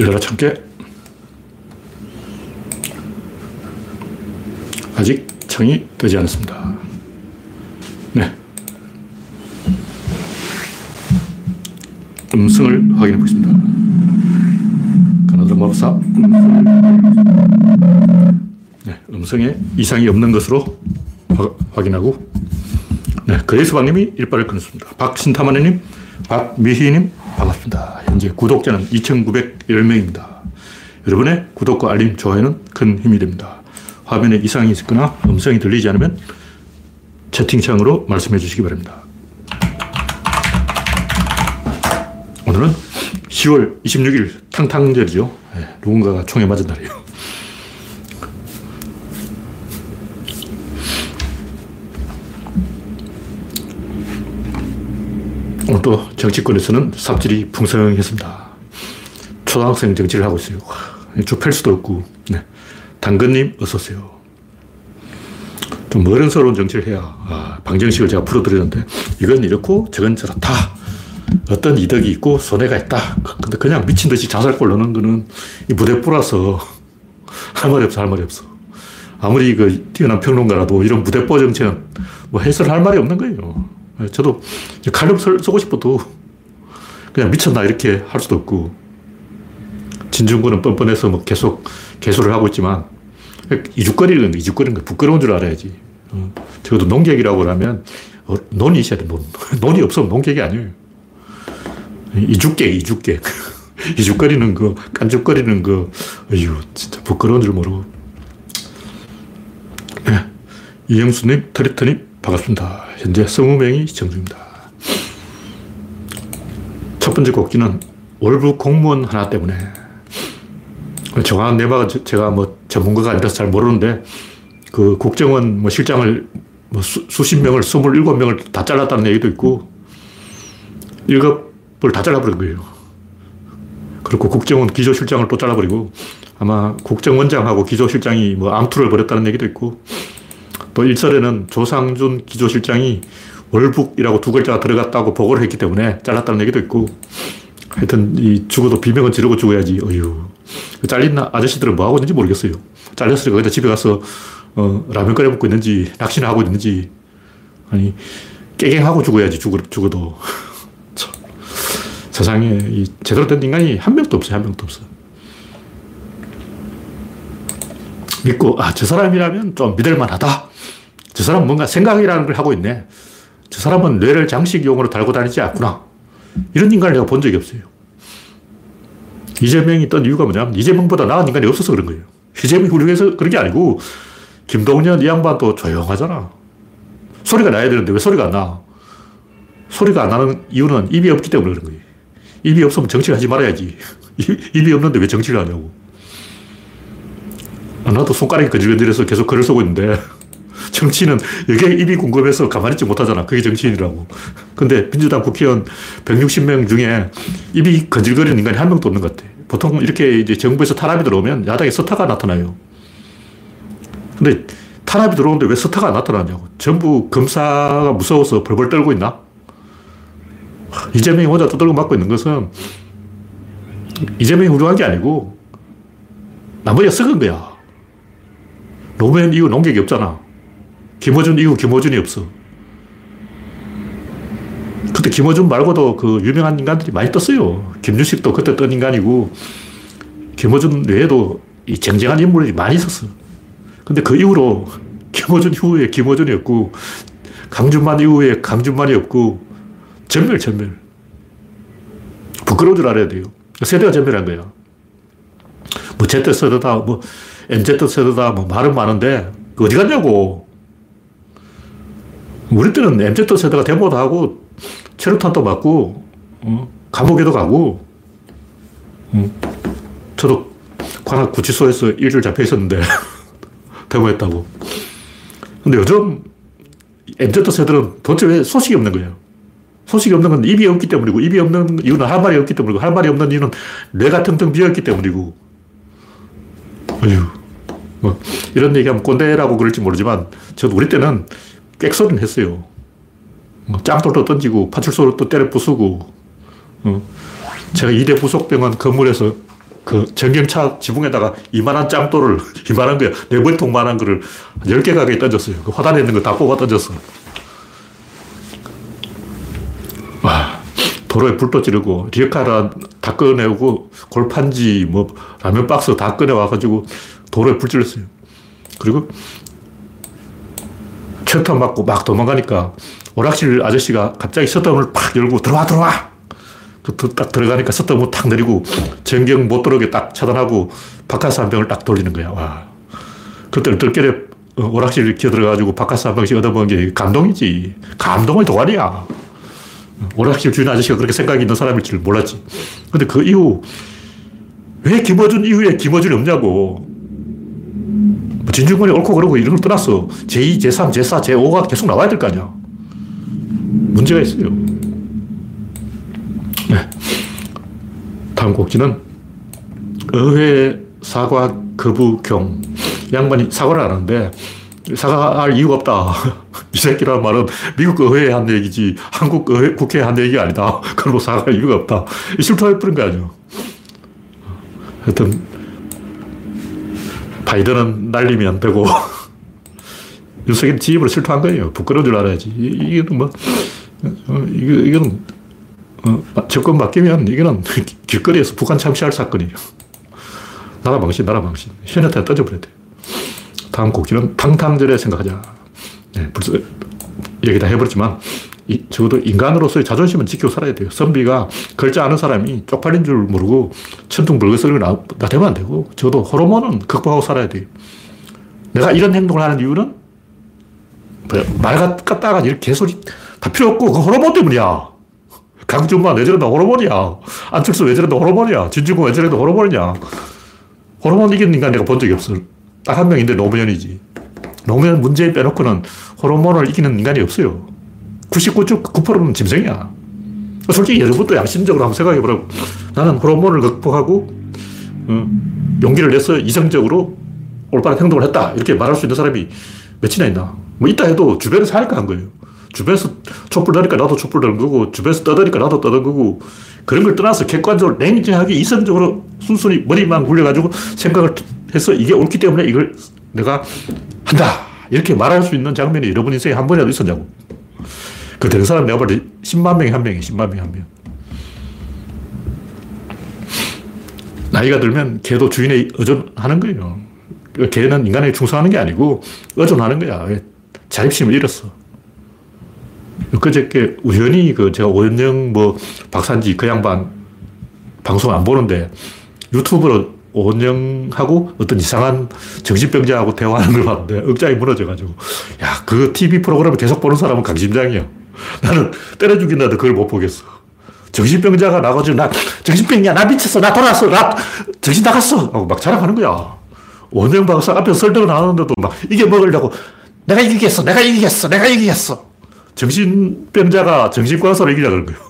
열려라 참깨. 아직 청이 되지 않았습니다. 네. 음성을 확인해 보겠습니다. 가나드라 마법사. 네, 음성에 이상이 없는 것으로 확인하고 네, 그레이스방님이 일발을 끊었습니다. 박신타마네님, 박미희님 반갑습니다. 현재 구독자는 2,910명입니다. 여러분의 구독과 알림, 좋아요는 큰 힘이 됩니다. 화면에 이상이 있거나 음성이 들리지 않으면 채팅창으로 말씀해 주시기 바랍니다. 오늘은 10월 26일 탕탕절이죠. 네, 누군가가 총에 맞은 날이에요. 오늘도 정치권에서는 삽질이 풍성했습니다. 초등학생 정치를 하고 있어요. 좁힐 수도 없고. 네. 당근님, 어서오세요. 좀 어른스러운 정치를 해야 아, 방정식을 제가 풀어드리는데 이건 이렇고 저건 저렇다. 어떤 이득이 있고 손해가 있다. 근데 그냥 미친 듯이 자살골 넣는 거는 이 무대뽀라서 할 말이 없어, 할 말이 없어. 아무리 그 뛰어난 평론가라도 이런 무대뽀 정치는 뭐 해설할 말이 없는 거예요. 예, 저도 칼럼 쓰고 싶어도 그냥 미쳤나 이렇게 할 수도 없고 진중권은 뻔뻔해서 뭐 계속 개소를 하고 있지만 이죽거리는 거, 이죽거리는 거 부끄러운 줄 알아야지. 어. 적어도 농객이라고 하면 어, 논이 있어야 돼, 논. 논이 없으면 농객이 아니에요. 이죽객, 이죽객. 이죽거리는 거, 깐죽거리는 거, 어휴, 진짜 부끄러운 줄 모르고. 네. 이영수님, 트리터님, 반갑습니다. 현재 20명이 시청 중입니다. 첫 번째 곡기는 월북 공무원 하나 때문에 정확한 내막은 제가 뭐 전문가가 아니라서 잘 모르는데 그 국정원 뭐 실장을 뭐 수, 수십 명을 27명을 다 잘랐다는 얘기도 있고 1급을 다 잘라버린 거예요. 그리고 국정원 기조실장을 또 잘라버리고 아마 국정원장하고 기조실장이 뭐 암투를 벌였다는 얘기도 있고 또 일설에는 조상준 기조실장이 월북이라고 두 글자가 들어갔다고 보고를 했기 때문에 잘랐다는 얘기도 있고 하여튼 이 죽어도 비명은 지르고 죽어야지. 어휴. 그 잘린 아저씨들은 뭐 하고 있는지 모르겠어요. 잘렸으니까 거기다 집에 가서 어, 라면 끓여 먹고 있는지 낚시나 하고 있는지 아니 깨갱하고 죽어야지 죽어, 죽어도. 세상에 이 제대로 된 인간이 한 명도 없어요 한 명도 없어. 믿고 아 저 사람이라면 좀 믿을만하다 저 사람은 뭔가 생각이라는 걸 하고 있네. 저 사람은 뇌를 장식용으로 달고 다니지 않구나. 이런 인간을 내가 본 적이 없어요. 이재명이 떤 이유가 뭐냐면 이재명보다 나은 인간이 없어서 그런 거예요. 이재명이 훌륭해서 그런 게 아니고 김동연 이 양반도 조용하잖아. 소리가 나야 되는데 왜 소리가 안 나? 소리가 안 나는 이유는 입이 없기 때문에 그런 거예요. 입이 없으면 정치를 하지 말아야지. 입이 없는데 왜 정치를 하냐고. 나도 손가락이 건질건질해서 계속 글을 쓰고 있는데 정치는 여기에 입이 궁금해서 가만히 있지 못하잖아. 그게 정치인이라고. 근데 민주당 국회의원 160명 중에 입이 건질거리는 인간이 한 명도 없는 것 같아. 보통 이렇게 이제 정부에서 탄압이 들어오면 야당에 서타가 나타나요. 근데 탄압이 들어오는데 왜 서타가 나타나냐고. 전부 검사가 무서워서 벌벌 떨고 있나? 이재명이 혼자 두들겨 맞고 있는 것은 이재명이 훌륭한 게 아니고 나머지가 썩은 거야. 노무현 이후 농객이 없잖아. 김어준 이후 김어준이 없어. 그때 김어준 말고도 그 유명한 인간들이 많이 떴어요. 김유식도 그때 뜬 인간이고, 김어준 외에도 이 쟁쟁한 인물이 많이 있었어. 근데 그 이후로 김어준 이후에 김어준이 없고, 강준만 이후에 강준만이 없고, 전멸, 전멸. 부끄러운 줄 알아야 돼요. 세대가 전멸한 거야. 뭐 Z 세대다, 뭐 MZ 세대다, 뭐 말은 많은데, 어디 갔냐고. 우리 때는 MZ 세대가 데모도 하고, 체류탄도 맞고, 어, 감옥에도 가고, 어, 저도 관악 구치소에서 일주일 잡혀 있었는데, 데모했다고. 근데 요즘 MZ 세대는 도대체 왜 소식이 없는 거예요? 소식이 없는 건 입이 없기 때문이고, 입이 없는 이유는 할 말이 없기 때문이고, 할 말이 없는 이유는 뇌가 텅텅 비어있기 때문이고, 어휴, 뭐, 이런 얘기하면 꼰대라고 그럴지 모르지만, 저도 우리 때는 꽥소리는 했어요. 뭐 짱돌도 던지고 파출소로 또 때려 부수고 어. 제가 이대 부속병원 건물에서 그 전경차 지붕에다가 이만한 짱돌을, 이만한 거야. 네 머리통만한 거를 10개 가게 던졌어요. 그 화단에 있는 거 다 뽑아 던졌어. 와, 도로에 불도 지르고, 리어카라 다 꺼내고, 골판지, 뭐, 라면 박스 다 꺼내와가지고, 도로에 불 질렀어요. 그리고, 셔터 맞고 막 도망가니까, 오락실 아저씨가 갑자기 셔터문을 팍 열고, 들어와, 들어와! 딱 들어가니까 셔터문 탁 내리고, 전경 못 들어오게 딱 차단하고, 바카스 한 병을 딱 돌리는 거야. 와. 그때 들깨에 오락실 기어 들어가지고 바카스 한 병씩 얻어먹은 게 감동이지. 감동의 도가니야. 오락실 주인 아저씨가 그렇게 생각이 있는 사람일 줄 몰랐지. 근데 그 이후, 왜 김어준 이후에 김어준이 없냐고. 뭐 진중권이 옳고 그러고 이런 걸 떠났어. 제2, 제3, 제4, 제5가 계속 나와야 될 거 아니야. 문제가 있어요. 네. 다음 곡지는 의회 사과 거부경. 양반이 사과를 안 하는데 사과할 이유가 없다. 이 새끼라는 말은 미국 의회에 한 얘기지 한국 의회, 국회에 한 얘기가 아니다. 그리고 사과할 이유가 없다. 실토해버린 거 아니야. 하여튼 바이든은 날리면 되고 윤석열 지입으로 실토한 거예요. 부끄러운 줄 알아야지. 이게 뭐 어, 이게, 이건 어, 정권 바뀌면 이거는 길거리에서 북한 참시할 사건이에요. 나라 망신, 나라 망신. 현역한테 떠져버려야 돼. 다음 곡지는 탕탕절에 생각하자. 네, 벌써 얘기 다 해버렸지만, 이, 적어도 인간으로서의 자존심은 지키고 살아야 돼요. 선비가 걸지 않은 사람이 쪽팔린 줄 모르고 천둥 벌거스를 나, 나대면 안 되고, 적어도 호르몬은 극복하고 살아야 돼요. 내가 이런 행동을 하는 이유는 말 갖다가 이렇게 개소리 다 필요 없고, 그 호르몬 때문이야. 강준만 왜 저런다 호르몬이야. 안철수 왜 저런다 호르몬이야. 진주공 왜 저런다 호르몬이야. 호르몬 이기는 인간 내가 본 적이 없어. 딱 한 명인데 노무현이지. 노무현 문재인 빼놓고는 호르몬을 이기는 인간이 없어요. 99.9%는 짐승이야. 솔직히 여러분도 양심적으로 한번 생각해보라고. 나는 호르몬을 극복하고, 어, 용기를 내서 이성적으로 올바른 행동을 했다. 이렇게 말할 수 있는 사람이 몇이나 있나. 뭐 있다 해도 주변에서 하니까 한 거예요. 주변에서 촛불 넣으니까 나도 촛불 넣는 거고, 주변에서 떠드니까 나도 떠든 거고, 그런 걸 떠나서 객관적으로 냉정하게 이성적으로 순순히 머리만 굴려가지고 생각을 해서 이게 옳기 때문에 이걸 내가 한다. 이렇게 말할 수 있는 장면이 여러분 인생에 한 번이라도 있었냐고. 그 되는 사람 내가 볼때 10만 명에 한 명이 10만 명에 한 명. 나이가 들면 개도 주인에 의존하는 거예요. 개는 인간에게 충성하는 게 아니고 의존하는 거야. 자립심을 잃었어. 그저께 우연히 그 제가 오연영 뭐 박산지 그 양반 방송 안 보는데 유튜브로 오은영하고 어떤 이상한 정신병자하고 대화하는 걸 봤는데 억장이 무너져가지고 야, 그 TV 프로그램을 계속 보는 사람은 강심장이야. 나는 때려 죽인다도 그걸 못 보겠어. 정신병자가 나가지고 나 정신병이야. 나 미쳤어. 나 돌아왔어. 나 정신 나갔어. 하고 막 자랑하는 거야. 원영 박사 앞에서 설득을 나누는데도 막 이게 먹으려고 내가 이기겠어. 내가 이기겠어. 내가 이기겠어. 정신병자가 정신과서를 이기자 그런 거예요.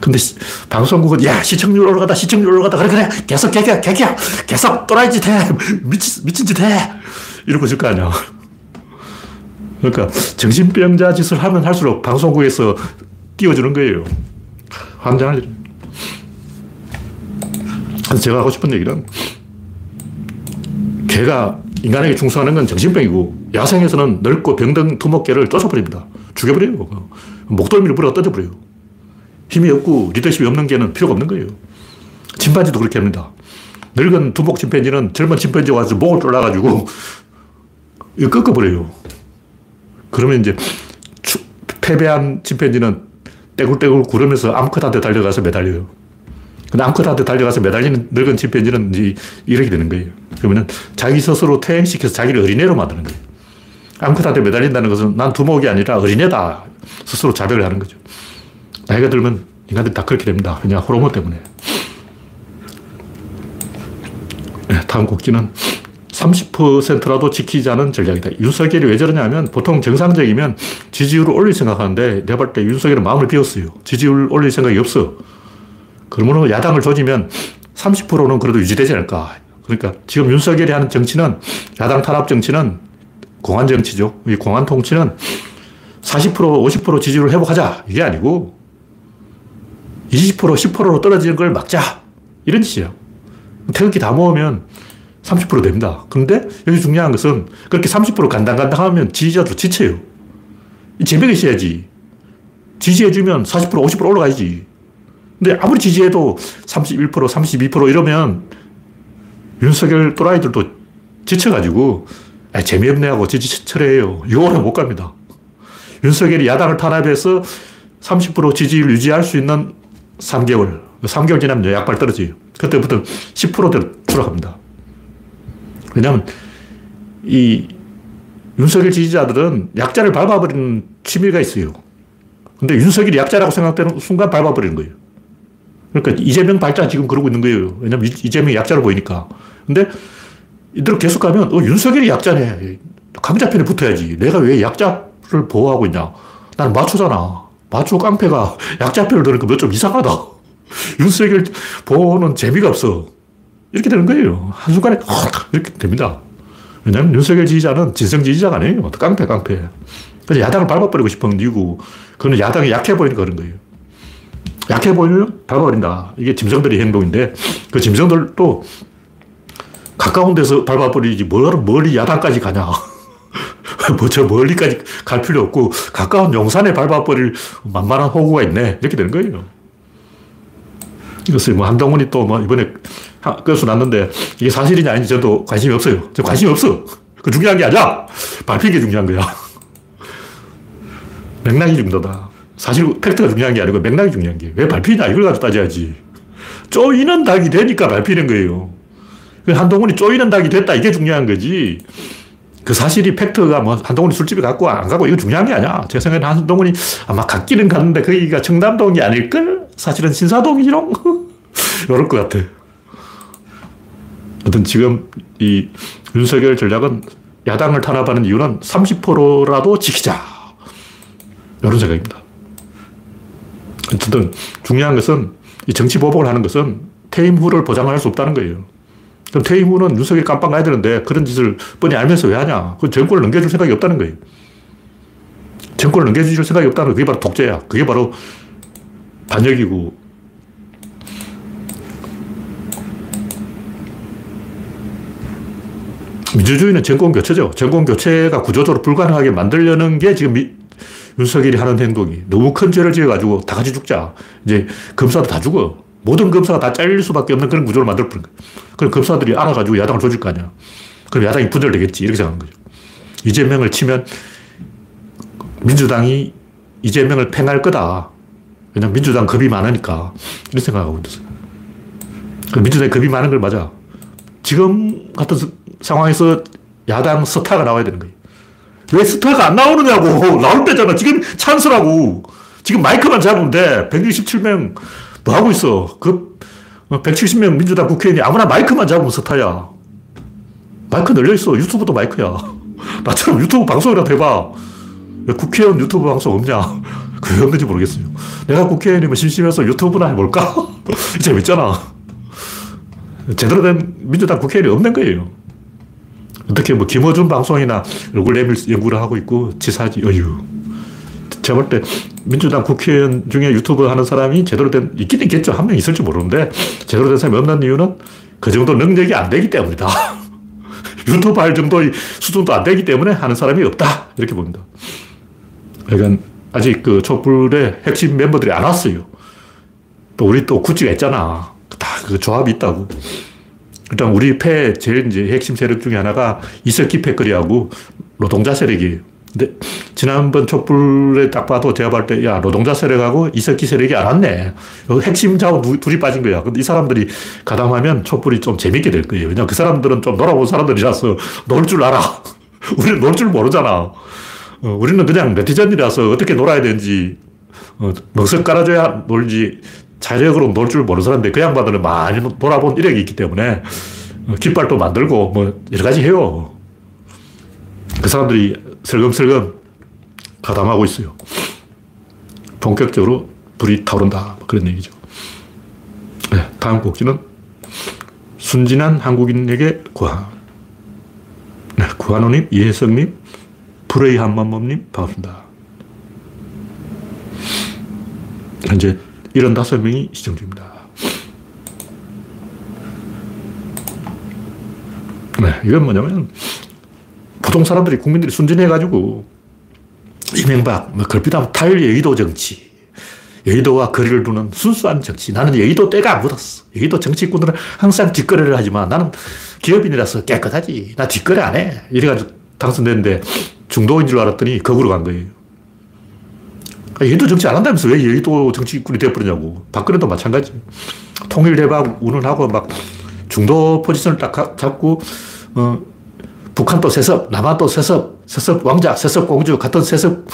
근데 시, 방송국은 야 시청률 올라가다 시청률 올라가다 그래 그래 계속 개겨 개겨 계속 또라이 짓해 미친 미친 짓해 이러고 있을 거 아니야. 그러니까 정신병자 짓을 하면 할수록 방송국에서 띄워주는 거예요. 환장할 일. 제가 하고 싶은 얘기는 개가 인간에게 충성하는 건 정신병이고 야생에서는 넓고 병든 두목개를 쫓아버립니다. 죽여버려요. 목덜미를 불어 던져버려요. 힘이 없고 리더십이 없는 개는 필요가 없는 거예요. 침팬지도 그렇게 합니다. 늙은 두목 침팬지는 젊은 침팬지가 와서 목을 졸라가지고 꺾어버려요. 그러면 이제 패배한 침팬지는 떼굴떼굴 구르면서 암컷한테 달려가서 매달려요. 근데 암컷한테 달려가서 매달리는 늙은 침팬지는 이제 이렇게 되는 거예요. 그러면 자기 스스로 퇴행시켜서 자기를 어린애로 만드는 거예요. 암컷한테 매달린다는 것은 난 두목이 아니라 어린애다. 스스로 자백을 하는 거죠. 나이가 들면 인간들이 다 그렇게 됩니다. 그냥 호르몬 때문에. 네, 다음 곡지는 30%라도 지키자는 전략이다. 윤석열이 왜 저러냐면 보통 정상적이면 지지율을 올릴 생각하는데 내가 볼 때 윤석열은 마음을 비웠어요. 지지율 올릴 생각이 없어. 그러면 야당을 조지면 30%는 그래도 유지되지 않을까. 그러니까 지금 윤석열이 하는 정치는 야당 탄압 정치는 공안 정치죠. 이 공안 통치는 40% 50% 지지율을 회복하자. 이게 아니고 20% 10%로 떨어지는 걸 막자. 이런 짓이에요. 태극기 다 모으면 30% 됩니다. 그런데 여기 중요한 것은 그렇게 30% 간당간당 하면 지지자들 지쳐요. 재미가 있어야지. 지지해주면 40% 50% 올라가야지. 근데 아무리 지지해도 31% 32% 이러면 윤석열 또라이들도 지쳐가지고 아, 재미없네 하고 지지철회해요. 이거 오래 못 갑니다. 윤석열이 야당을 탄압해서 30% 지지율 유지할 수 있는 3개월. 3개월 지나면 약발 떨어져요. 그때부터 10%대로 추락합니다. 왜냐하면 이 윤석열 지지자들은 약자를 밟아버리는 취미가 있어요. 근데 윤석열이 약자라고 생각되는 순간 밟아버리는 거예요. 그러니까 이재명 발자 지금 그러고 있는 거예요. 왜냐면 이재명이 약자로 보이니까. 근데 이대로 계속 가면, 어, 윤석열이 약자네. 강자편에 붙어야지. 내가 왜 약자를 보호하고 있냐. 나는 마초잖아. 마초 깡패가 약자편을 드니까 뭐좀 이상하다. 윤석열 보호는 재미가 없어. 이렇게 되는 거예요. 한순간에 이렇게 됩니다. 왜냐하면 윤석열 지지자는 진성 지지자가 아니에요. 깡패, 깡패. 그래서 야당을 밟아버리고 싶은 이유고, 그건 야당이 약해 보이니까 그런 거예요. 약해 보이면 밟아버린다. 이게 짐승들의 행동인데, 그 짐승들도 가까운 데서 밟아버리지, 뭘 멀리 야당까지 가냐. 뭐 저 멀리까지 갈 필요 없고, 가까운 용산에 밟아버릴 만만한 호구가 있네. 이렇게 되는 거예요. 이것을 뭐 한동훈이 또 뭐 이번에 건수 났는데 이게 사실이냐 아닌지 저도 관심이 없어요. 저 관심이 없어. 그 중요한 게 아니야. 밟힌 게 중요한 거야. 맥락이 중요하다. 사실 팩트가 중요한 게 아니고 맥락이 중요한 게. 왜 밟히냐 이걸 가지고 따져야지. 쪼이는 닭이 되니까 밟히는 거예요. 그 한동훈이 쪼이는 닭이 됐다 이게 중요한 거지. 그 사실이 팩트가 뭐 한동훈이 술집에 갔고 안 가고 이거 중요한 게 아니야. 제 생각에는 한동훈이 아마 갔기는 갔는데 거기가 청담동이 아닐걸? 사실은 신사동이지롱? 이럴 것 같아. 어떤 지금 이 윤석열 전략은 야당을 탄압하는 이유는 30%라도 지키자. 이런 생각입니다. 어쨌든 중요한 것은 이 정치 보복을 하는 것은 퇴임 후를 보장할 수 없다는 거예요. 그럼 퇴임 후는 윤석열이 깜빵 가야 되는데 그런 짓을 뻔히 알면서 왜 하냐. 그 정권을 넘겨줄 생각이 없다는 거예요. 정권을 넘겨줄 생각이 없다는 거 그게 바로 독재야. 그게 바로 반역이고 민주주의는 정권 교체죠. 정권 교체가 구조적으로 불가능하게 만들려는 게 지금 미, 윤석열이 하는 행동이 너무 큰 죄를 지어가지고 다 같이 죽자. 이제 검사도 다 죽어. 모든 검사가 다 잘릴 수밖에 없는 그런 구조를 만들어버린 거예요. 그럼 검사들이 알아가지고 야당을 조질 거 아니야. 그럼 야당이 분열되겠지. 이렇게 생각하는 거죠. 이재명을 치면 민주당이 이재명을 팽할 거다. 왜냐면 민주당 겁이 많으니까. 이렇게 생각하고 있어요. 민주당이 겁이 많은 걸 맞아. 지금 같은 상황에서 야당 스타가 나와야 되는 거예요. 왜 스타가 안 나오느냐고. 나올 때잖아. 지금 찬스라고. 지금 마이크만 잡으면 돼. 167명 뭐 하고 있어. 그 170명 민주당 국회의원이 아무나 마이크만 잡으면 스타야. 마이크 늘려 있어. 유튜브도 마이크야. 나처럼 유튜브 방송이라도 해봐. 왜 국회의원 유튜브 방송 없냐? 그게 없는지 모르겠어요. 내가 국회의원이면 심심해서 유튜브나 해볼까? 재밌잖아. 제대로 된 민주당 국회의원이 없는 거예요. 어떻게 뭐 김어준 방송이나 얼굴 내밀 연구를 하고 있고 지사지 어휴. 제가 볼 때 민주당 국회의원 중에 유튜브 하는 사람이 제대로 된 있긴 있겠죠. 한 명 있을지 모르는데 제대로 된 사람이 없는 이유는 그 정도 능력이 안 되기 때문이다. 유튜브 할 정도의 수준도 안 되기 때문에 하는 사람이 없다. 이렇게 봅니다. 그러니까 아직 그 촛불의 핵심 멤버들이 안 왔어요. 또 우리 또 구찌가 있잖아. 다 그 조합이 있다고. 일단 우리 패 제일 이제 핵심 세력 중에 하나가 이석기 패거리하고 노동자 세력이에요. 근데 지난번 촛불에 딱 봐도 제가 볼 때, 야, 노동자 세력하고 이석기 세력이 안 왔네. 핵심 자원 둘이 빠진 거야. 근데 이 사람들이 가담하면 촛불이 좀 재밌게 될 거예요. 왜냐면 그 사람들은 좀 놀아본 사람들이라서 놀 줄 알아. 우리는 놀 줄 모르잖아. 어, 우리는 그냥 네티즌이라서 어떻게 놀아야 되는지, 어, 멍석 깔아줘야 놀지, 자력으로 놀 줄 모르는 사람인데 그 양반들은 많이 놀아본 이력이 있기 때문에 어, 깃발도 만들고 뭐 여러 가지 해요. 그 사람들이 슬금슬금 가담하고 있어요. 본격적으로 불이 타오른다. 뭐 그런 얘기죠. 네, 다음 곡지는 순진한 한국인에게 구한. 네, 구한호님, 이혜성님, 프레이 한만범님, 반갑습니다. 현재 75명이 시청 중입니다. 네, 이건 뭐냐면, 보통 사람들이, 국민들이 순진해가지고, 이명박, 뭐, 걸핏하면 탈 여의도 정치, 여의도와 거리를 두는 순수한 정치. 나는 여의도 때가 안 묻었어. 여의도 정치꾼들은 항상 뒷거래를 하지만 나는 기업인이라서 깨끗하지. 나 뒷거래 안 해. 이래가지고 당선됐는데 중도인 줄 알았더니 거꾸로 간 거예요. 아, 여의도 정치 안 한다면서 왜 여의도 정치꾼이 되어버리냐고. 박근혜도 마찬가지. 통일대박 운운하고 막 중도 포지션을 딱 잡고, 어, 북한도 세습, 남한도 세습, 세습 왕자, 세습 공주, 같은 세습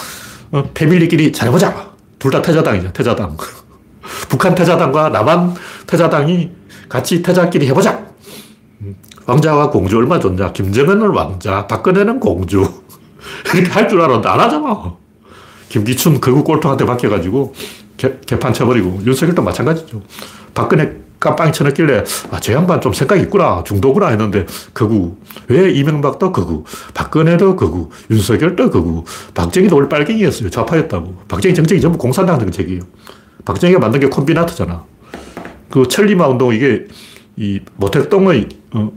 어, 패밀리끼리 잘해보자. 둘 다 태자당이죠, 태자당. 북한 태자당과 남한 태자당이 같이 태자끼리 해보자. 음, 왕자와 공주 얼마 좋냐. 김정은은 왕자, 박근혜는 공주. 이렇게 할 줄 알았는데 안 하잖아. 김기춘 거구 꼴통한테 바뀌어가지고 개, 개판 쳐버리고 윤석열도 마찬가지죠. 박근혜 깜빵 쳐넣길래 아, 저 양반 좀 생각 있구나. 중도구나 했는데 거구. 왜 이명박도 거구. 박근혜도 거구. 윤석열도 거구. 박정희도 원래 빨갱이였어요. 좌파였다고. 박정희 정책이 전부 공산당 정책이에요. 박정희가 만든 게 콤비나트잖아. 그 천리마 운동 이게 이 모택동의 어,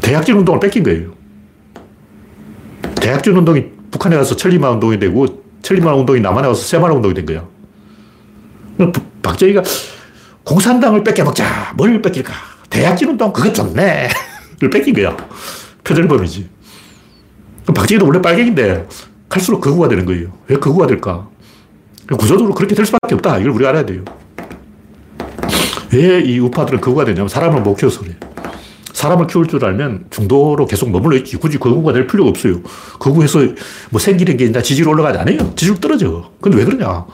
대약진 운동을 뺏긴 거예요. 대약진 운동이 북한에 가서 천리마 운동이 되고 천리마 운동이 남한에 와서 세마라 운동이 된 거야. 박정희가 공산당을 뺏겨먹자. 뭘 뺏길까? 대약진 운동 그거 좋네. 를 뺏긴 거야. 표절범이지. 박정희도 원래 빨갱인데 갈수록 거구가 되는 거예요. 왜 거구가 될까? 구조적으로 그렇게 될 수밖에 없다. 이걸 우리가 알아야 돼요. 왜 이 우파들은 거구가 되냐면 사람을 못 키워서 그래. 사람을 키울 줄 알면 중도로 계속 머물러 있지. 굳이 거구가 될 필요가 없어요. 거구에서 뭐 생기는 게 있나 지지로 올라가지 않아요. 지지로 떨어져. 근데 왜 그러냐.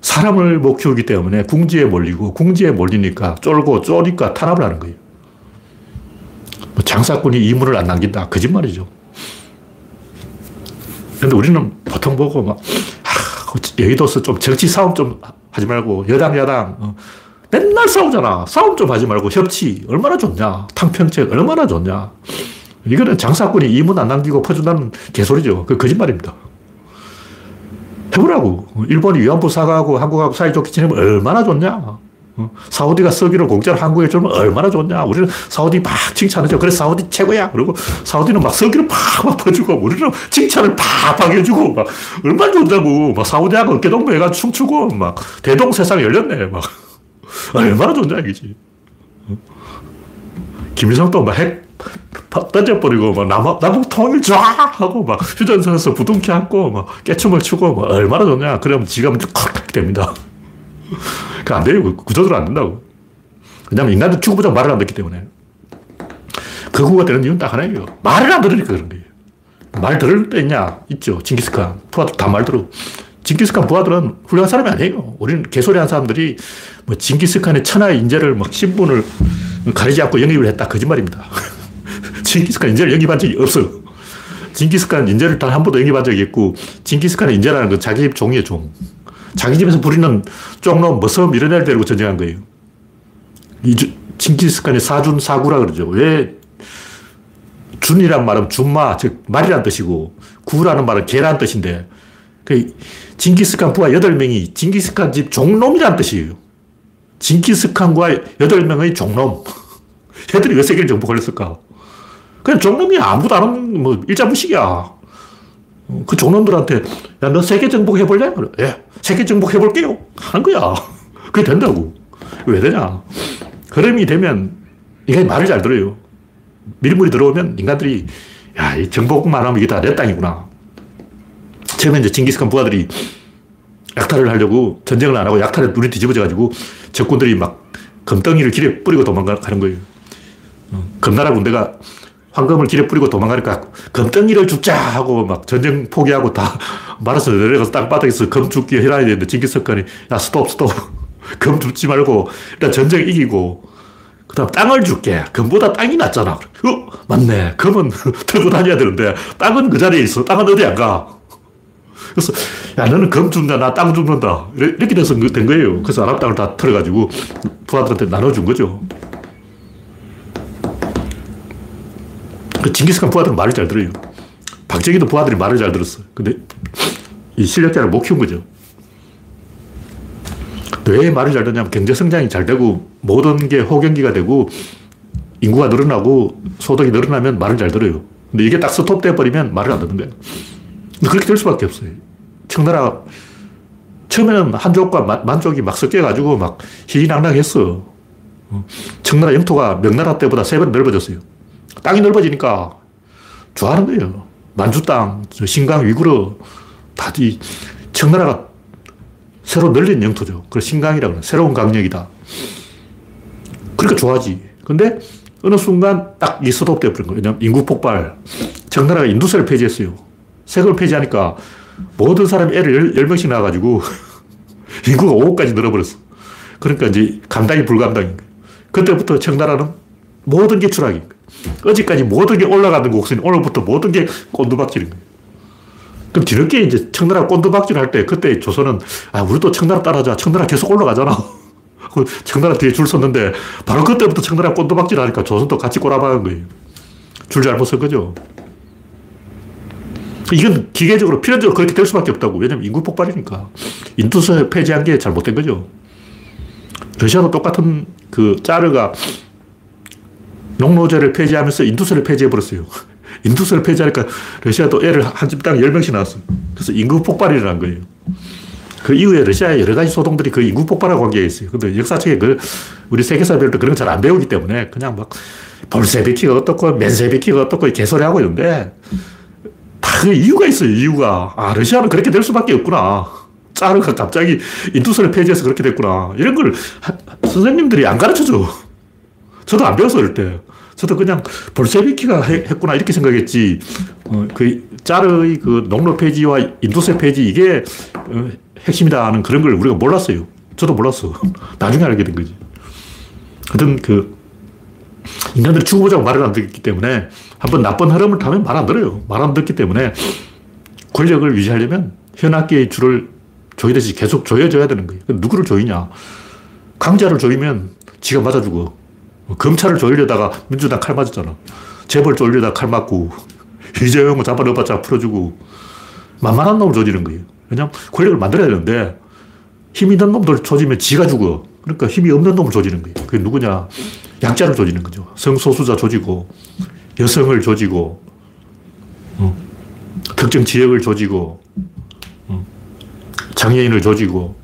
사람을 못 키우기 때문에 궁지에 몰리고 궁지에 몰리니까 쫄고 쫄니까 탄압을 하는 거예요. 뭐 장사꾼이 이문을 안 남긴다. 거짓말이죠. 근데 우리는 보통 보고 막, 하, 여의도서 좀 정치 싸움 좀 하지 말고 여당, 야당, 어. 맨날 싸우잖아. 싸움 좀 하지 말고 협치 얼마나 좋냐. 탕평책 얼마나 좋냐. 이거는 장사꾼이 이문 안 남기고 퍼준다는 개소리죠. 그 거짓말입니다. 해보라고. 일본이 위안부 사과하고 한국하고 사이좋게 지내면 얼마나 좋냐. 어? 사우디가 석유를 공짜로 한국에 주면 얼마나 좋냐. 우리는 사우디 막 칭찬하죠. 그래, 사우디 최고야. 그리고 사우디는 막 석유를 팍, 막 퍼주고, 우리는 칭찬을 팍팍 해주고, 막, 얼마나 좋냐고. 막 사우디하고 어깨동무 해가지고 춤추고, 막, 대동 세상 열렸네. 막. 얼마나 좋냐, 이거지. 어? 김일성도 막 핵, 던져버리고, 막, 남, 남북 통일 쫙! 하고, 막, 휴전선에서 부둥켜 안고, 막, 깨춤을 추고, 막, 얼마나 좋냐. 그러면 지가 먼저 콱 됩니다. 그 안 돼요. 구조적으로 안 된다고. 왜냐면 인간도 죽어보자 말을 안 듣기 때문에. 거구가 되는 이유는 딱 하나예요. 말을 안 들으니까 그런 거예요. 말 들을 때 있냐? 있죠. 징기스칸. 부하들 다말 들어. 징기스칸 부하들은 훌륭한 사람이 아니에요. 우리는 개소리 한 사람들이 뭐 징기스칸의 천하의 인재를 막 신분을 가리지 않고 영입을 했다. 거짓말입니다. 징기스칸 인재를 영입한 적이 없어. 징기스칸 인재를 단 한 번도 영입한 적이 있고, 징기스칸의 인재라는 건 자기 집 종이에요, 종. 자기 집에서 부리는 쪽놈, 머섬 이런 애를 데리고 전쟁한 거예요. 이 징기스칸의 사준, 사구라 그러죠. 왜 준이란 말은 준마, 즉 말이란 뜻이고 구라는 말은 개란 뜻인데 그 징기스칸 부하 8명이 징기스칸 집 종놈이란 뜻이에요. 징기스칸과 8명의 종놈. 애들이 왜 세계를 정복 걸렸을까? 그냥 종놈이 아무도 안 하는 뭐 일자무식이야. 그 종놈들한테 야 너 세계 정복 해볼래? 그래. 예. 세계 정복 해볼게요. 하는 거야. 그게 된다고. 왜 되냐. 흐름이 되면 인간이 말을 잘 들어요. 밀물이 들어오면 인간들이 야, 이 정복만 하면 이게 다 내 땅이구나. 처음에 이제 징기스칸 부하들이 약탈을 하려고 전쟁을 안 하고 약탈에 눈이 뒤집어져가지고 적군들이 막 금덩이를 길에 뿌리고 도망가는 거예요. 어, 금나라 군대가 황금을 길에 뿌리고 도망가니까 금덩이를 줍자 하고 막 전쟁 포기하고 다 말아서 내려가서 땅바닥에서 검 줍기 해놔야 되는데 징기스칸이 야 스톱 스톱 검 줍지 말고 일단 전쟁 이기고 그 다음 땅을 줄게. 금보다 땅이 낫잖아. 어? 맞네. 금은 들고 다녀야 되는데 땅은 그 자리에 있어. 땅은 어디 안 가. 그래서 야 너는 검 준다. 나 땅 죽는다. 이렇게 돼서 된 거예요. 그래서 아랍 땅을 다 털어가지고 부하들한테 나눠준 거죠. 그 징기스칸 부하들은 말을 잘 들어요. 박정희도 부하들이 말을 잘 들었어. 근데 이 실력자를 못 키운 거죠. 왜 말이 잘 되냐면 경제 성장이 잘 되고 모든 게 호경기가 되고 인구가 늘어나고 소득이 늘어나면 말을 잘 들어요. 근데 이게 딱 스톱돼 버리면 말을 안 듣는 거예요. 그렇게 될 수밖에 없어요. 청나라 처음에는 한족과 만족이 막 섞여가지고 막 희희낙낙했어. 어. 청나라 영토가 명나라 때보다 세 번 넓어졌어요. 땅이 넓어지니까 좋아하는 거예요. 만주 땅, 신강, 위구르, 다이 청나라가 새로 늘린 영토죠. 그래서 신강이라고 해 새로운 강력이다. 그러니까 좋아하지. 근데 어느 순간 딱이 스톱돼 버린 거예요. 왜냐면 인구 폭발. 청나라가 인두세를 폐지했어요. 세금을 폐지하니까 모든 사람이 애를 10 명씩 낳아가지고 인구가 5억까지 늘어버렸어. 그러니까 이제 감당이 불감당인 거예요. 그때부터 청나라는 모든 게 추락인 거예요. 어제까지 모든 게 올라가는 곡선이 오늘부터 모든 게 꼰두박질인 거예요. 그럼 뒤늦게 이제 청나라 꼰두박질 할 때 그때 조선은 아, 우리도 청나라 따라자. 청나라 계속 올라가잖아. 그 청나라 뒤에 줄 섰는데 바로 그때부터 청나라 꼰두박질 하니까 조선도 같이 꼬라박은 거예요. 줄 잘못 선 거죠. 이건 기계적으로 필연적으로 그렇게 될 수밖에 없다고. 왜냐면 인구 폭발이니까. 인투서 폐지한 게 잘못된 거죠. 러시아도 똑같은 그 짜르가 농노제를 폐지하면서 인투서를 폐지해버렸어요. 인투서를 폐지하니까 러시아도 애를 한 집당 10명씩 낳았어. 그래서 인구 폭발이 일어난 거예요. 그 이후에 러시아의 여러 가지 소동들이 그 인구 폭발하고 관계가 있어요. 근데 역사책에 그 우리 세계사별로 그런 거잘안 배우기 때문에 그냥 막 볼세비키가 어떻고 맨세비키가 어떻고 개소리 하고 있는데 다 그 이유가 있어요. 이유가. 아, 러시아는 그렇게 될 수밖에 없구나. 짜르가 갑자기 인투선을 폐지해서 그렇게 됐구나. 이런 걸 선생님들이 안 가르쳐 줘. 저도 안 배웠어, 어릴 때. 저도 그냥 볼세비키가 했구나 이렇게 생각했지. 어, 그 짜르의 그 농로 폐지와 인도세 폐지 이게 어, 핵심이다 하는 그런 걸 우리가 몰랐어요. 저도 몰랐어. 나중에 알게 된 거지. 하여튼 그 인간들이 죽어보자고 말을 안 듣기 때문에 한번 나쁜 흐름을 타면 말 안 들어요. 말 안 듣기 때문에 권력을 유지하려면 현악기의 줄을 조이듯이 계속 조여줘야 되는 거예요. 누구를 조이냐. 강자를 조이면 지가 맞아 죽어. 검찰을 조이려다가 민주당 칼 맞았잖아. 재벌 조이려다가 칼 맞고, 이재용을 잡아넣어봤자 풀어주고, 만만한 놈을 조지는 거예요. 왜냐면 권력을 만들어야 되는데, 힘 있는 놈들 조지면 지가 죽어. 그러니까 힘이 없는 놈을 조지는 거예요. 그게 누구냐. 약자를 조지는 거죠. 성소수자 조지고, 여성을 조지고, 어, 특정 지역을 조지고, 어, 장애인을 조지고,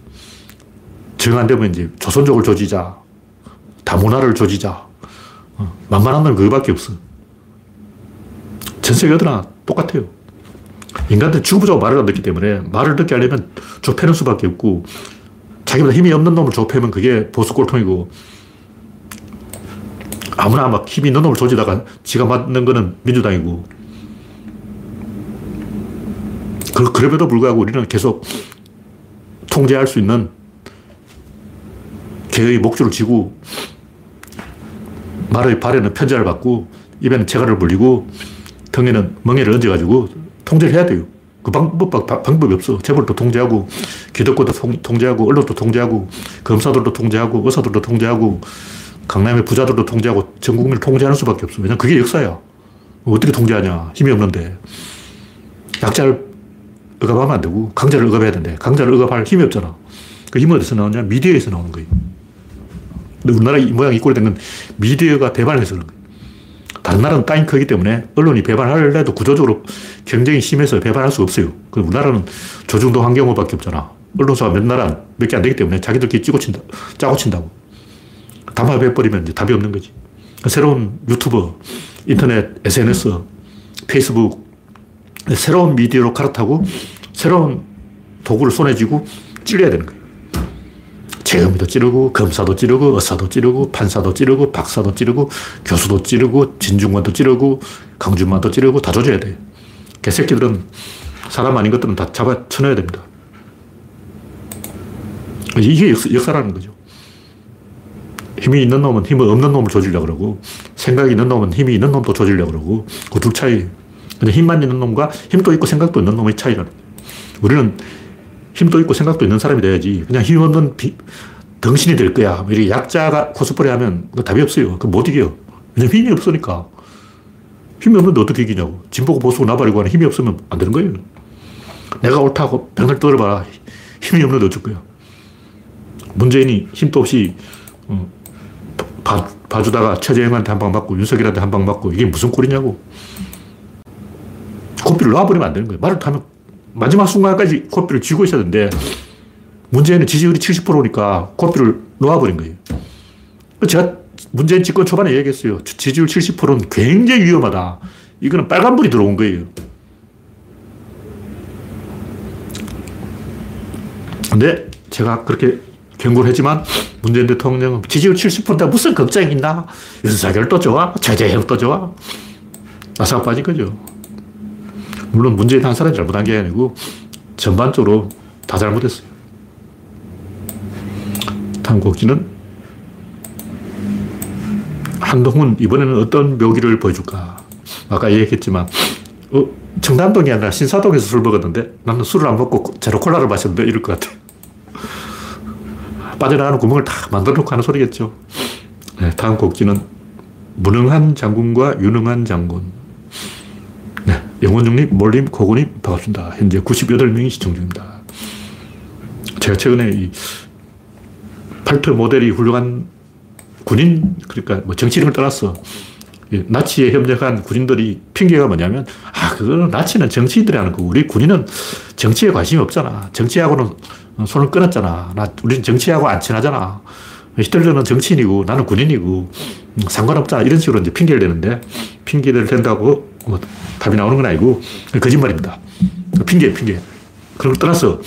정 안 되면 이제 조선족을 조지자, 다문화를 조지자. 어, 만만한 건 그거밖에 없어. 전 세계 어디나 똑같아요. 인간들 죽어보자고 말을 안 듣기 때문에 말을 듣게 하려면 좁혀는 수밖에 없고, 자기보다 힘이 없는 놈을 좁혀면 그게 보수 꼴통이고, 아무나 막 힘이 있는 놈을 조지다가 지가 맞는 거는 민주당이고. 그, 그럼에도 불구하고 우리는 계속 통제할 수 있는 개의 목줄을 쥐고 말의 발에는 편지를 받고 입에는 체가를 물리고 등에는 멍에를 얹어가지고 통제를 해야 돼요. 그 방법, 방법이 없어. 재벌도 통제하고, 기득권도 통제하고, 언론도 통제하고, 검사들도 통제하고, 의사들도 통제하고, 강남의 부자들도 통제하고 전 국민을 통제하는 수밖에 없어. 왜냐면 그게 역사야. 어떻게 통제하냐. 힘이 없는데. 약자를 억압하면 안 되고 강자를 억압해야 되는데 강자를 억압할 힘이 없잖아. 그 힘은 어디서 나오냐? 미디어에서 나오는 거예요. 근데 우리나라 이 모양 이 꼴이 된건 미디어가 배반해서 그런 거예요. 다른 나라는 땅이 크기 때문에 언론이 배반하려도 구조적으로 경쟁이 심해서 배반할 수 없어요. 그 우리나라는 조중도 환경호밖에 없잖아. 언론사가 몇 나라 몇 개 안 되기 때문에 자기들끼리 찌고 친다, 짜고 친다고. 담합해버리면 답이 없는 거지. 새로운 유튜버, 인터넷, SNS, 페이스북, 새로운 미디어로 갈아타고 새로운 도구를 손에 쥐고 찔려야 되는 거예요. 재음도 찌르고, 검사도 찌르고, 의사도 찌르고, 판사도 찌르고, 박사도 찌르고, 교수도 찌르고, 진중관도 찌르고, 강준만도 찌르고, 다 조져야 돼요. 개새끼들은 사람 아닌 것들은 다 잡아 쳐넣어야 됩니다. 이게 역사라는 거죠. 힘이 있는 놈은 힘이 없는 놈을 조지려고 그러고, 생각이 있는 놈은 힘이 있는 놈도 조지려고 그러고, 그 둘 차이. 근데 힘만 있는 놈과 힘도 있고 생각도 있는 놈의 차이라는 우리는 힘도 있고 생각도 있는 사람이 돼야지. 그냥 힘 없는 비, 덩신이 될 거야. 뭐 이렇게 약자가 코스프레 하면 답이 없어요. 그못 이겨요. 왜냐면 힘이 없으니까. 힘이 없는데 어떻게 이기냐고. 진보고 보수고 나발이고 하는 힘이 없으면 안 되는 거예요. 내가 옳다고 병을 떨어봐라. 힘이 없는데 어쩔 거야. 문재인이 힘도 없이 어, 봐, 봐주다가 최재형한테 한 방 맞고 윤석열한테 한 방 맞고 이게 무슨 꼴이냐고. 코피를 놔버리면 안 되는 거예요. 말을 하면 마지막 순간까지 코피를 쥐고 있어야 되는데 문재인은 지지율이 70%니까 코피를 놓아버린 거예요. 제가 문재인 집권 초반에 얘기했어요. 지지율 70%는 굉장히 위험하다. 이거는 빨간불이 들어온 거예요. 근데 제가 그렇게 경고를 했지만 문재인 대통령은 지지율 70%인데 무슨 걱정이 있나? 윤석열도 좋아? 최재형도 좋아? 나사가 빠진 거죠. 물론 문재인 한 사람이 잘못한 게 아니고 전반적으로 다 잘못했어요. 탐곡기는 한동훈 이번에는 어떤 묘기를 보여줄까? 아까 얘기했지만 어, 청담동이 아니라 신사동에서 술 먹었는데 나는 술을 안 먹고 제로 콜라를 마셨는데 이럴 것 같아. 빠져나가는 구멍을 다 만들어 놓고 하는 소리겠죠. 네, 다음 곡지는 무능한 장군과 유능한 장군. 네, 영원중님, 몰림, 고군님, 반갑습니다. 현재 98명이 시청 중입니다. 제가 최근에 이 팔트 모델이 훌륭한 군인, 그러니까 뭐 정치 이름을 떠났어. 나치에 협력한 군인들이 핑계가 뭐냐면, 아, 그거는 나치는 정치인들이 하는 거고, 우리 군인은 정치에 관심이 없잖아. 정치하고는 손을 끊었잖아. 나, 우리는 정치하고 안 친하잖아. 히틀러는 정치인이고 나는 군인이고 음, 상관없잖아. 이런 식으로 이제 핑계를 대는데 핑계를 댄다고 뭐 답이 나오는 건 아니고 거짓말입니다. 핑계, 핑계. 그걸 떠나서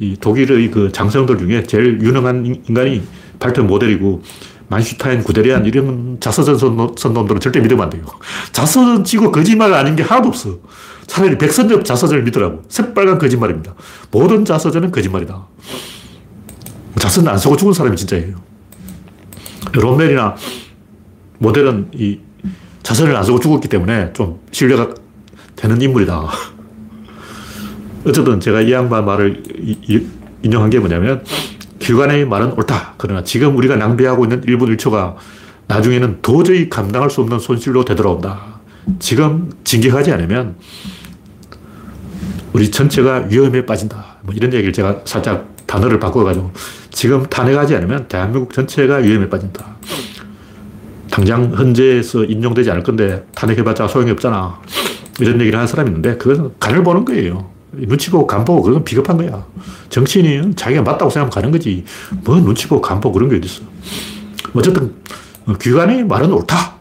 이 독일의 그 장성들 중에 제일 유능한 인간이 발트 모델이고 만슈타인, 구데리안 이런 자서전 선놈들은 절대 믿으면 안 돼요. 자서전 치고 거짓말 아닌 게 하나도 없어. 차라리 백선엽 자서전을 믿으라고. 새빨간 거짓말입니다. 모든 자서전은 거짓말이다. 자서전 안 쓰고 죽은 사람이 진짜예요. 롬멜이나 모델은 이 자서전을 안 쓰고 죽었기 때문에 좀 신뢰가 되는 인물이다. 어쨌든 제가 이 양반 말을 인용한 게 뭐냐면 기관의 말은 옳다. 그러나 지금 우리가 낭비하고 있는 1분 1초가 나중에는 도저히 감당할 수 없는 손실로 되돌아온다. 지금 진격하지 않으면 우리 전체가 위험에 빠진다. 뭐 이런 얘기를 제가 살짝 단어를 바꿔가지고 지금 탄핵하지 않으면 대한민국 전체가 위험에 빠진다. 당장 헌재에서 인용되지 않을 건데 탄핵해봤자 소용이 없잖아. 이런 얘기를 하는 사람이 있는데 그것은 간을 보는 거예요. 눈치 보고 간 보고 그건 비겁한 거야. 정치인은 자기가 맞다고 생각하면 가는 거지. 뭐 눈치 보고 간 보고 그런 게 어딨어. 어쨌든 귀관의 말은 옳다.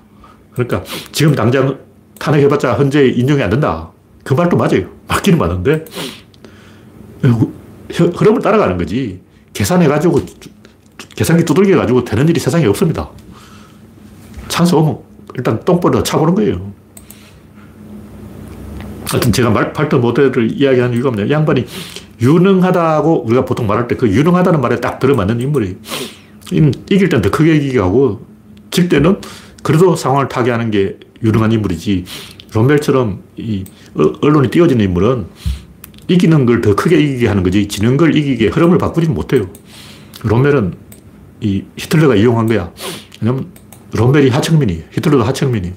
그러니까 지금 당장 탄핵해봤자 헌재 인용이 안 된다. 그 말도 맞아요. 맞기는 맞는데 흐름을 따라가는 거지. 계산해가지고 계산기 두들겨 가지고 되는 일이 세상에 없습니다. 찬스 오면 일단 똥벌을 차보는 거예요. 하여튼 제가 말, 팔터 모델을 이야기하는 이유가 뭐냐. 양반이 유능하다고 우리가 보통 말할 때 그 유능하다는 말에 딱 들어맞는 인물이 이길 때는 더 크게 이기게 하고 질 때는 그래도 상황을 타개하는 게 유능한 인물이지. 롬벨처럼 이 언론이 띄워지는 인물은 이기는 걸 더 크게 이기게 하는 거지 지는 걸 이기게 흐름을 바꾸지는 못해요. 롬벨은 이 히틀러가 이용한 거야. 왜냐면 롬벨이 하청민이에요. 히틀러도 하청민이에요.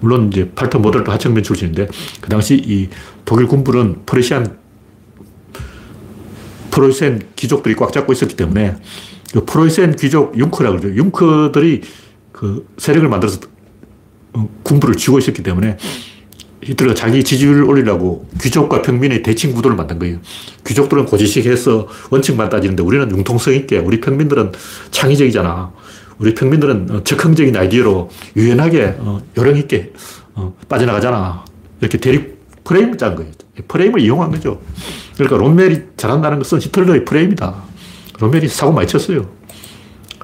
물론 이제 팔터 모델도 하청민 출신인데 그 당시 이 독일 군부는 프레시안 프로이센 귀족들이 꽉 잡고 있었기 때문에 그 프로이센 귀족 융크라고 그러죠. 융크들이 그 세력을 만들어서 어, 군부를 쥐고 있었기 때문에 히틀러가 자기 지지율을 올리려고 귀족과 평민의 대칭 구도를 만든 거예요. 귀족들은 고지식해서 원칙만 따지는데 우리는 융통성 있게 우리 평민들은 창의적이잖아. 우리 평민들은 적극적인 아이디어로 유연하게 어, 요령 있게 어, 빠져나가잖아. 이렇게 대립 프레임을 짠 거예요. 프레임을 이용한 거죠. 그러니까 롬멜이 잘한다는 것은 히틀러의 프레임이다. 롬멜이 사고 많이 쳤어요.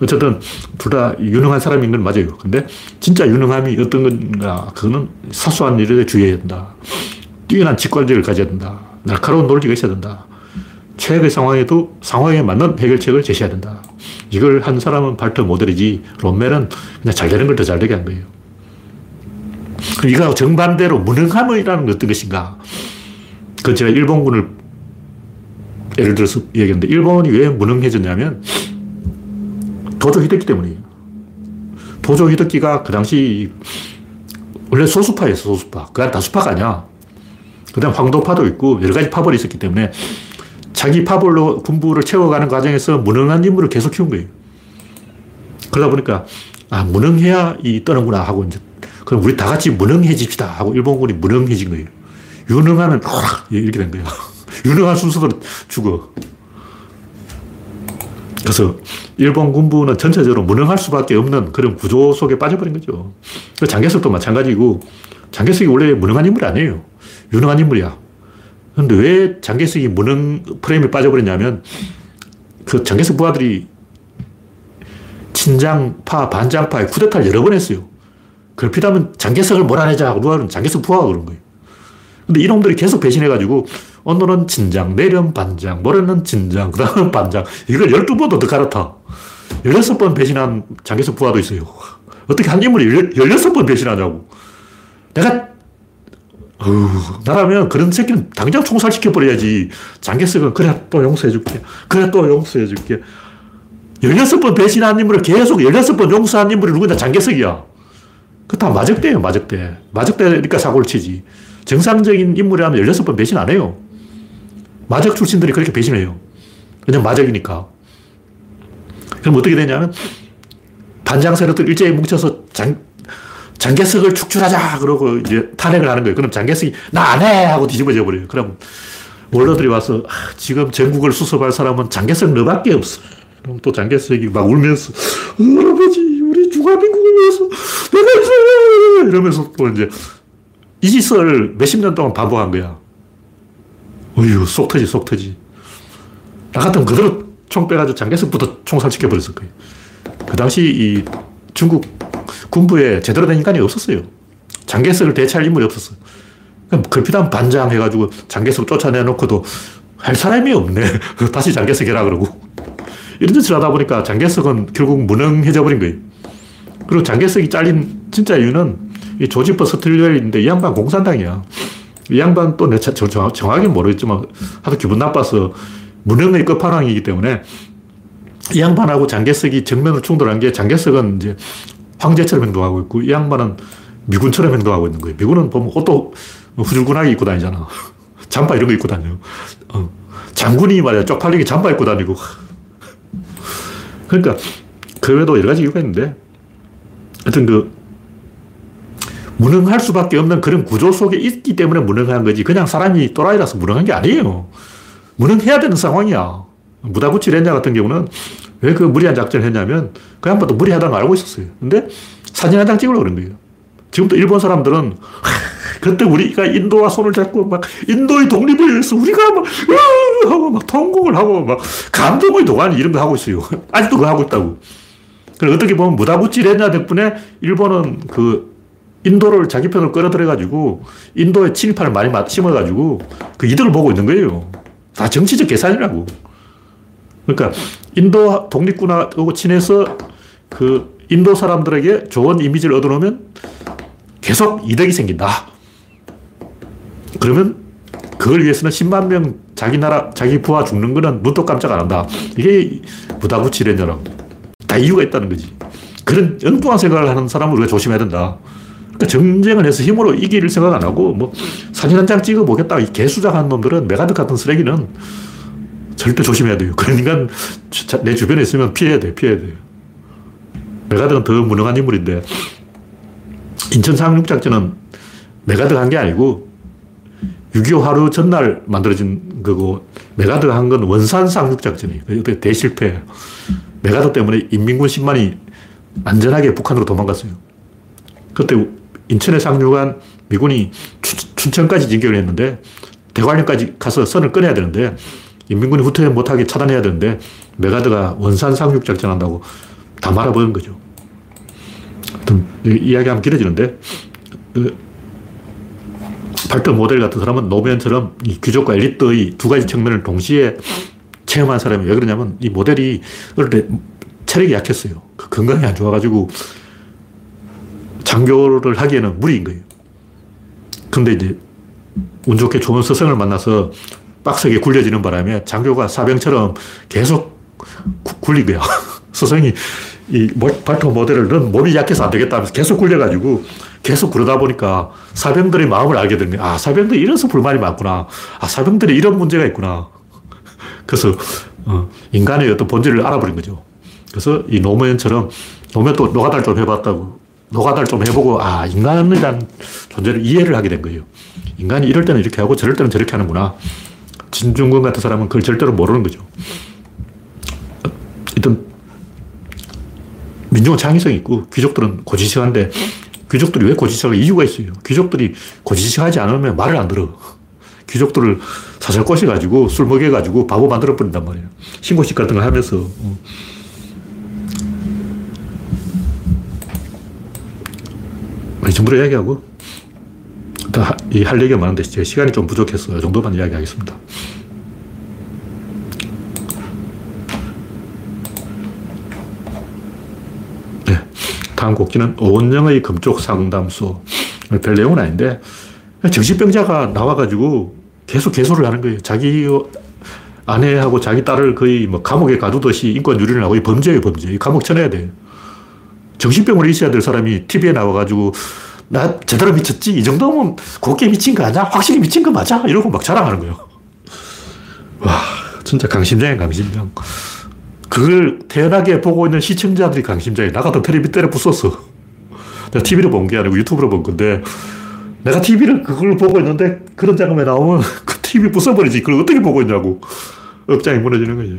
어쨌든 둘 다 유능한 사람인 건 맞아요. 근데 진짜 유능함이 어떤 건가, 그거는 사소한 일에 주의해야 된다. 뛰어난 직관력을 가져야 된다. 날카로운 논리가 있어야 된다. 최악의 상황에도 상황에 맞는 해결책을 제시해야 된다. 이걸 한 사람은 발터 모델이지, 롬멜은 그냥 잘 되는 걸 더 잘 되게 한 거예요. 이거 정반대로 무능함이라는 게 어떤 것인가? 그 제가 일본군을 예를 들어서 얘기했는데, 일본이 왜 무능해졌냐면, 도조 히데키 때문이에요. 도조 히데키가 그 당시 원래 소수파였어, 소수파. 그건 다수파가 아니야. 그 다음 황도파도 있고 여러 가지 파벌이 있었기 때문에 자기 파벌로 군부를 채워가는 과정에서 무능한 인물을 계속 키운 거예요. 그러다 보니까, 아, 무능해야 이 떠는구나 하고 이제, 그럼 우리 다 같이 무능해집시다 하고 일본군이 무능해진 거예요. 유능하면, 이렇게 된 거예요. 유능한 순서대로 죽어. 그래서 일본 군부는 전체적으로 무능할 수밖에 없는 그런 구조 속에 빠져버린 거죠. 장개석도 마찬가지고, 장개석이 원래 무능한 인물이 아니에요. 유능한 인물이야. 근데 왜 장개석이 무능 프레임에 빠져버렸냐면, 그 장개석 부하들이 친장파, 반장파에 쿠데타를 여러 번 했어요. 그렇다면 장개석을 몰아내자 하고 누가 장개석 부하가 그런 거예요. 근데 이놈들이 계속 배신해가지고 오늘은 진장, 내일은 반장, 모레는 진장, 그 다음은 반장. 이걸 12번도 더 갈아타. 16번 배신한 장개석 부하도 있어요. 어떻게 한 인물이 16번 배신하냐고. 내가, 어휴, 나라면 그런 새끼는 당장 총살시켜버려야지. 장개석은 그래, 또 용서해줄게. 그래, 또 용서해줄게. 16번 배신한 인물을 계속 16번 용서한 인물이 누구냐? 장개석이야. 그다 마적대예요, 마적대. 마적대니까 사고를 치지. 정상적인 인물이라면 16번 배신 안 해요. 마적 출신들이 그렇게 배신해요. 그냥 마적이니까. 그럼 어떻게 되냐면 반장 세력들 일제히 뭉쳐서 장, 장개석을 축출하자 그러고 이제 탄핵을 하는 거예요. 그럼 장개석이 나 안 해! 하고 뒤집어져 버려요. 그럼 원로들이 와서 아, 지금 전국을 수습할 사람은 장개석 너밖에 없어. 그럼 또 장개석이 막 울면서 할아버지 우리 중화민국을 위해서 내가 있어 이러면서 또 이제 이 짓을 몇십 년 동안 반복한 거야. 어휴, 속 터지, 속 터지. 나 같으면 그대로 총 빼가지고 장개석부터 총살시켜 버렸을 거예요. 그 당시 이 중국 군부에 제대로 된 인간이 없었어요. 장개석을 대체할 인물이 없었어요. 그럼 급히단 반장 해가지고 장개석 쫓아내놓고도 할 사람이 없네. 다시 장개석 해라 그러고. 이런 짓을 하다 보니까 장개석은 결국 무능해져 버린 거예요. 그리고 장개석이 잘린 진짜 이유는 이 조지퍼 스틸웰인데 이 양반 공산당이야. 이 양반 또 내 정확히 모르겠지만 하도 기분 나빠서 무능의 끝판왕이기 때문에 이 양반하고 장개석이 정면으로 충돌한 게 장개석은 이제 황제처럼 행동하고 있고 이 양반은 미군처럼 행동하고 있는 거예요. 미군은 보면 옷도 후줄근하게 입고 다니잖아. 잠바 이런 거 입고 다녀요. 어. 장군이 말이야 쪽팔리게 잠바 입고 다니고. 그러니까 그 외에도 여러 가지 이유가 있는데 하여튼 그 무능할 수밖에 없는 그런 구조 속에 있기 때문에 무능한 거지. 그냥 사람이 또라이라서 무능한 게 아니에요. 무능해야 되는 상황이야. 무다구치 렌자 같은 경우는 왜 그 무리한 작전을 했냐면 그 양반도 무리하다는 걸 알고 있었어요. 근데 사진 한 장 찍으려고 그런 거예요. 지금도 일본 사람들은 그때 우리가 인도와 손을 잡고 막 인도의 독립을 위해서 우리가 막 하고 막 통곡을 하고 막 감동의 도가니 이런 거 하고 있어요. 아직도 그거 하고 있다고. 그리고 어떻게 보면 렌자 덕분에 일본은 그 인도를 자기 편으로 끌어들여가지고 인도에 친일파를 많이 심어가지고 그 이득을 보고 있는 거예요. 다 정치적 계산이라고. 그러니까 인도 독립군하고 친해서 그 인도 사람들에게 좋은 이미지를 얻어놓으면 계속 이득이 생긴다. 그러면 그걸 위해서는 10만 명 자기 나라, 자기 부하 죽는 거는 눈도 깜짝 안 한다. 이게 무다구치 렌야라고. 다 이유가 있다는 거지. 그런 엉뚱한 생각을 하는 사람을 우리가 조심해야 된다. 그러니까 전쟁을 해서 힘으로 이길 생각 안 하고 뭐 사진 한 장 찍어 보겠다. 이 개수작한 놈들은 맥아더 같은 쓰레기는 절대 조심해야 돼요. 인간 내 주변에 있으면 피해야 돼, 피해야 돼요. 맥아더는 더 무능한 인물인데 인천 상륙작전은 맥아더가 한 게 아니고 6.25 하루 전날 만들어진 거고 맥아더가 한 건 원산 상륙작전이에요. 대실패. 맥아더 때문에 인민군 10만이 안전하게 북한으로 도망갔어요. 그때 인천에 상륙한 미군이 춘천까지 진격을 했는데 대관령까지 가서 선을 끊어야 되는데 인민군이 후퇴 못하게 차단해야 되는데 맥아더가 원산 상륙 작전한다고 다 말아버린 거죠. 이야기하면 길어지는데 그 발터 모델 같은 사람은 노무현처럼 이 귀족과 엘리트의 두 가지 측면을 동시에 체험한 사람이 왜 그러냐면 이 모델이 어릴 때 체력이 약했어요. 그 건강이 안 좋아가지고 장교를 하기에는 무리인 거예요. 근데 이제 운 좋게 좋은 스승을 만나서 빡세게 굴려지는 바람에 장교가 사병처럼 계속 구, 거야. 스승이 이 발토 모델을 넌 몸이 약해서 안 되겠다 하면서 계속 굴려가지고 계속 그러다 보니까 사병들의 마음을 알게 거야. 아, 사병들이 이래서 불만이 많구나. 아, 사병들이 이런 문제가 있구나. 그래서 어, 인간의 어떤 본질을 알아버린 거죠. 그래서 이 노무현처럼 노무현 또 노가다를 좀 해봤다고 노가다를 좀 해보고 아 인간이란 존재를 이해를 하게 된 거예요. 인간이 이럴 때는 이렇게 하고 저럴 때는 저렇게 하는구나. 진중권 같은 사람은 그걸 절대로 모르는 거죠. 일단 민중은 창의성이 있고 귀족들은 고지식한데 귀족들이 왜 고지식할 이유가 있어요. 귀족들이 고지식하지 않으면 말을 안 들어. 귀족들을 사살 꼬셔가지고 술 먹여가지고 바보 만들어버린단 말이에요. 신고식 같은 거 하면서. 어. 이 정도로 이야기하고 할 얘기가 많은데 제 시간이 좀 부족해서 이 정도만 이야기하겠습니다. 다음 곡지는 오원영의 금쪽 상담소. 별 내용은 아닌데, 정신병자가 나와가지고 계속 개소를 하는 거예요. 자기 아내하고 자기 딸을 거의 뭐 감옥에 가두듯이 인권 유린을 하고 범죄예요, 범죄. 감옥 쳐내야 돼. 정신병으로 있어야 될 사람이 TV에 나와가지고 나 제대로 미쳤지? 이 정도면 곱게 미친 거 아니야? 확실히 미친 거 맞아? 이러고 막 자랑하는 거예요. 와, 진짜 강심장이야, 강심장. 그걸 태연하게 보고 있는 시청자들이 강심장이 나 같은 텔레비 때려 부쉈어. 내가 TV로 본 게 아니고 유튜브로 본 건데 내가 TV를 그걸 보고 있는데 그런 장면이 나오면 그 TV 부숴버리지. 그걸 어떻게 보고 있냐고. 억장이 무너지는 거지.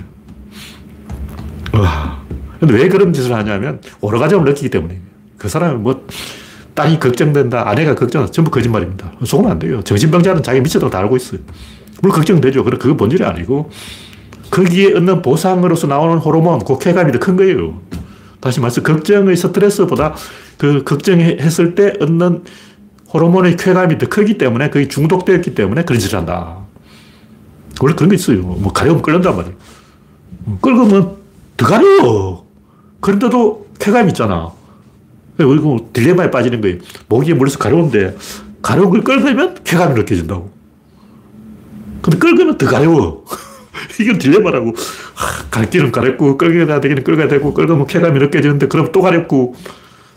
와. 근데 왜 그런 짓을 하냐면 오르가즘을 느끼기 때문에. 그 사람은 뭐 딸이 걱정된다, 아내가 걱정한다. 전부 거짓말입니다. 속으면 안 돼요. 정신병자는 자기 미쳤다고 다 알고 있어요. 물론 걱정되죠. 그래, 그거 본질이 아니고 거기에 얻는 보상으로서 나오는 호르몬, 그 쾌감이 더 큰 거예요. 다시 말해서 걱정의 스트레스보다 그 걱정했을 때 얻는 호르몬의 쾌감이 더 크기 때문에 거기 중독되었기 때문에 그런 짓을 한다. 원래 그런 게 있어요. 뭐 가려우면 끓는단 말이에요. 끓으면 더 가려워. 그런데도 쾌감이 있잖아. 그리고 딜레마에 빠지는 거예요. 목이 물려서 가려운데 가려운 걸 끓으면 쾌감이 느껴진다고. 근데 끓으면 더 가려워. 이건 딜레마라고. 갈 길은 가렵고, 끌게 되기는 끌게 되고, 끌면 쾌감이 느껴지는데, 그럼 또 가렵고,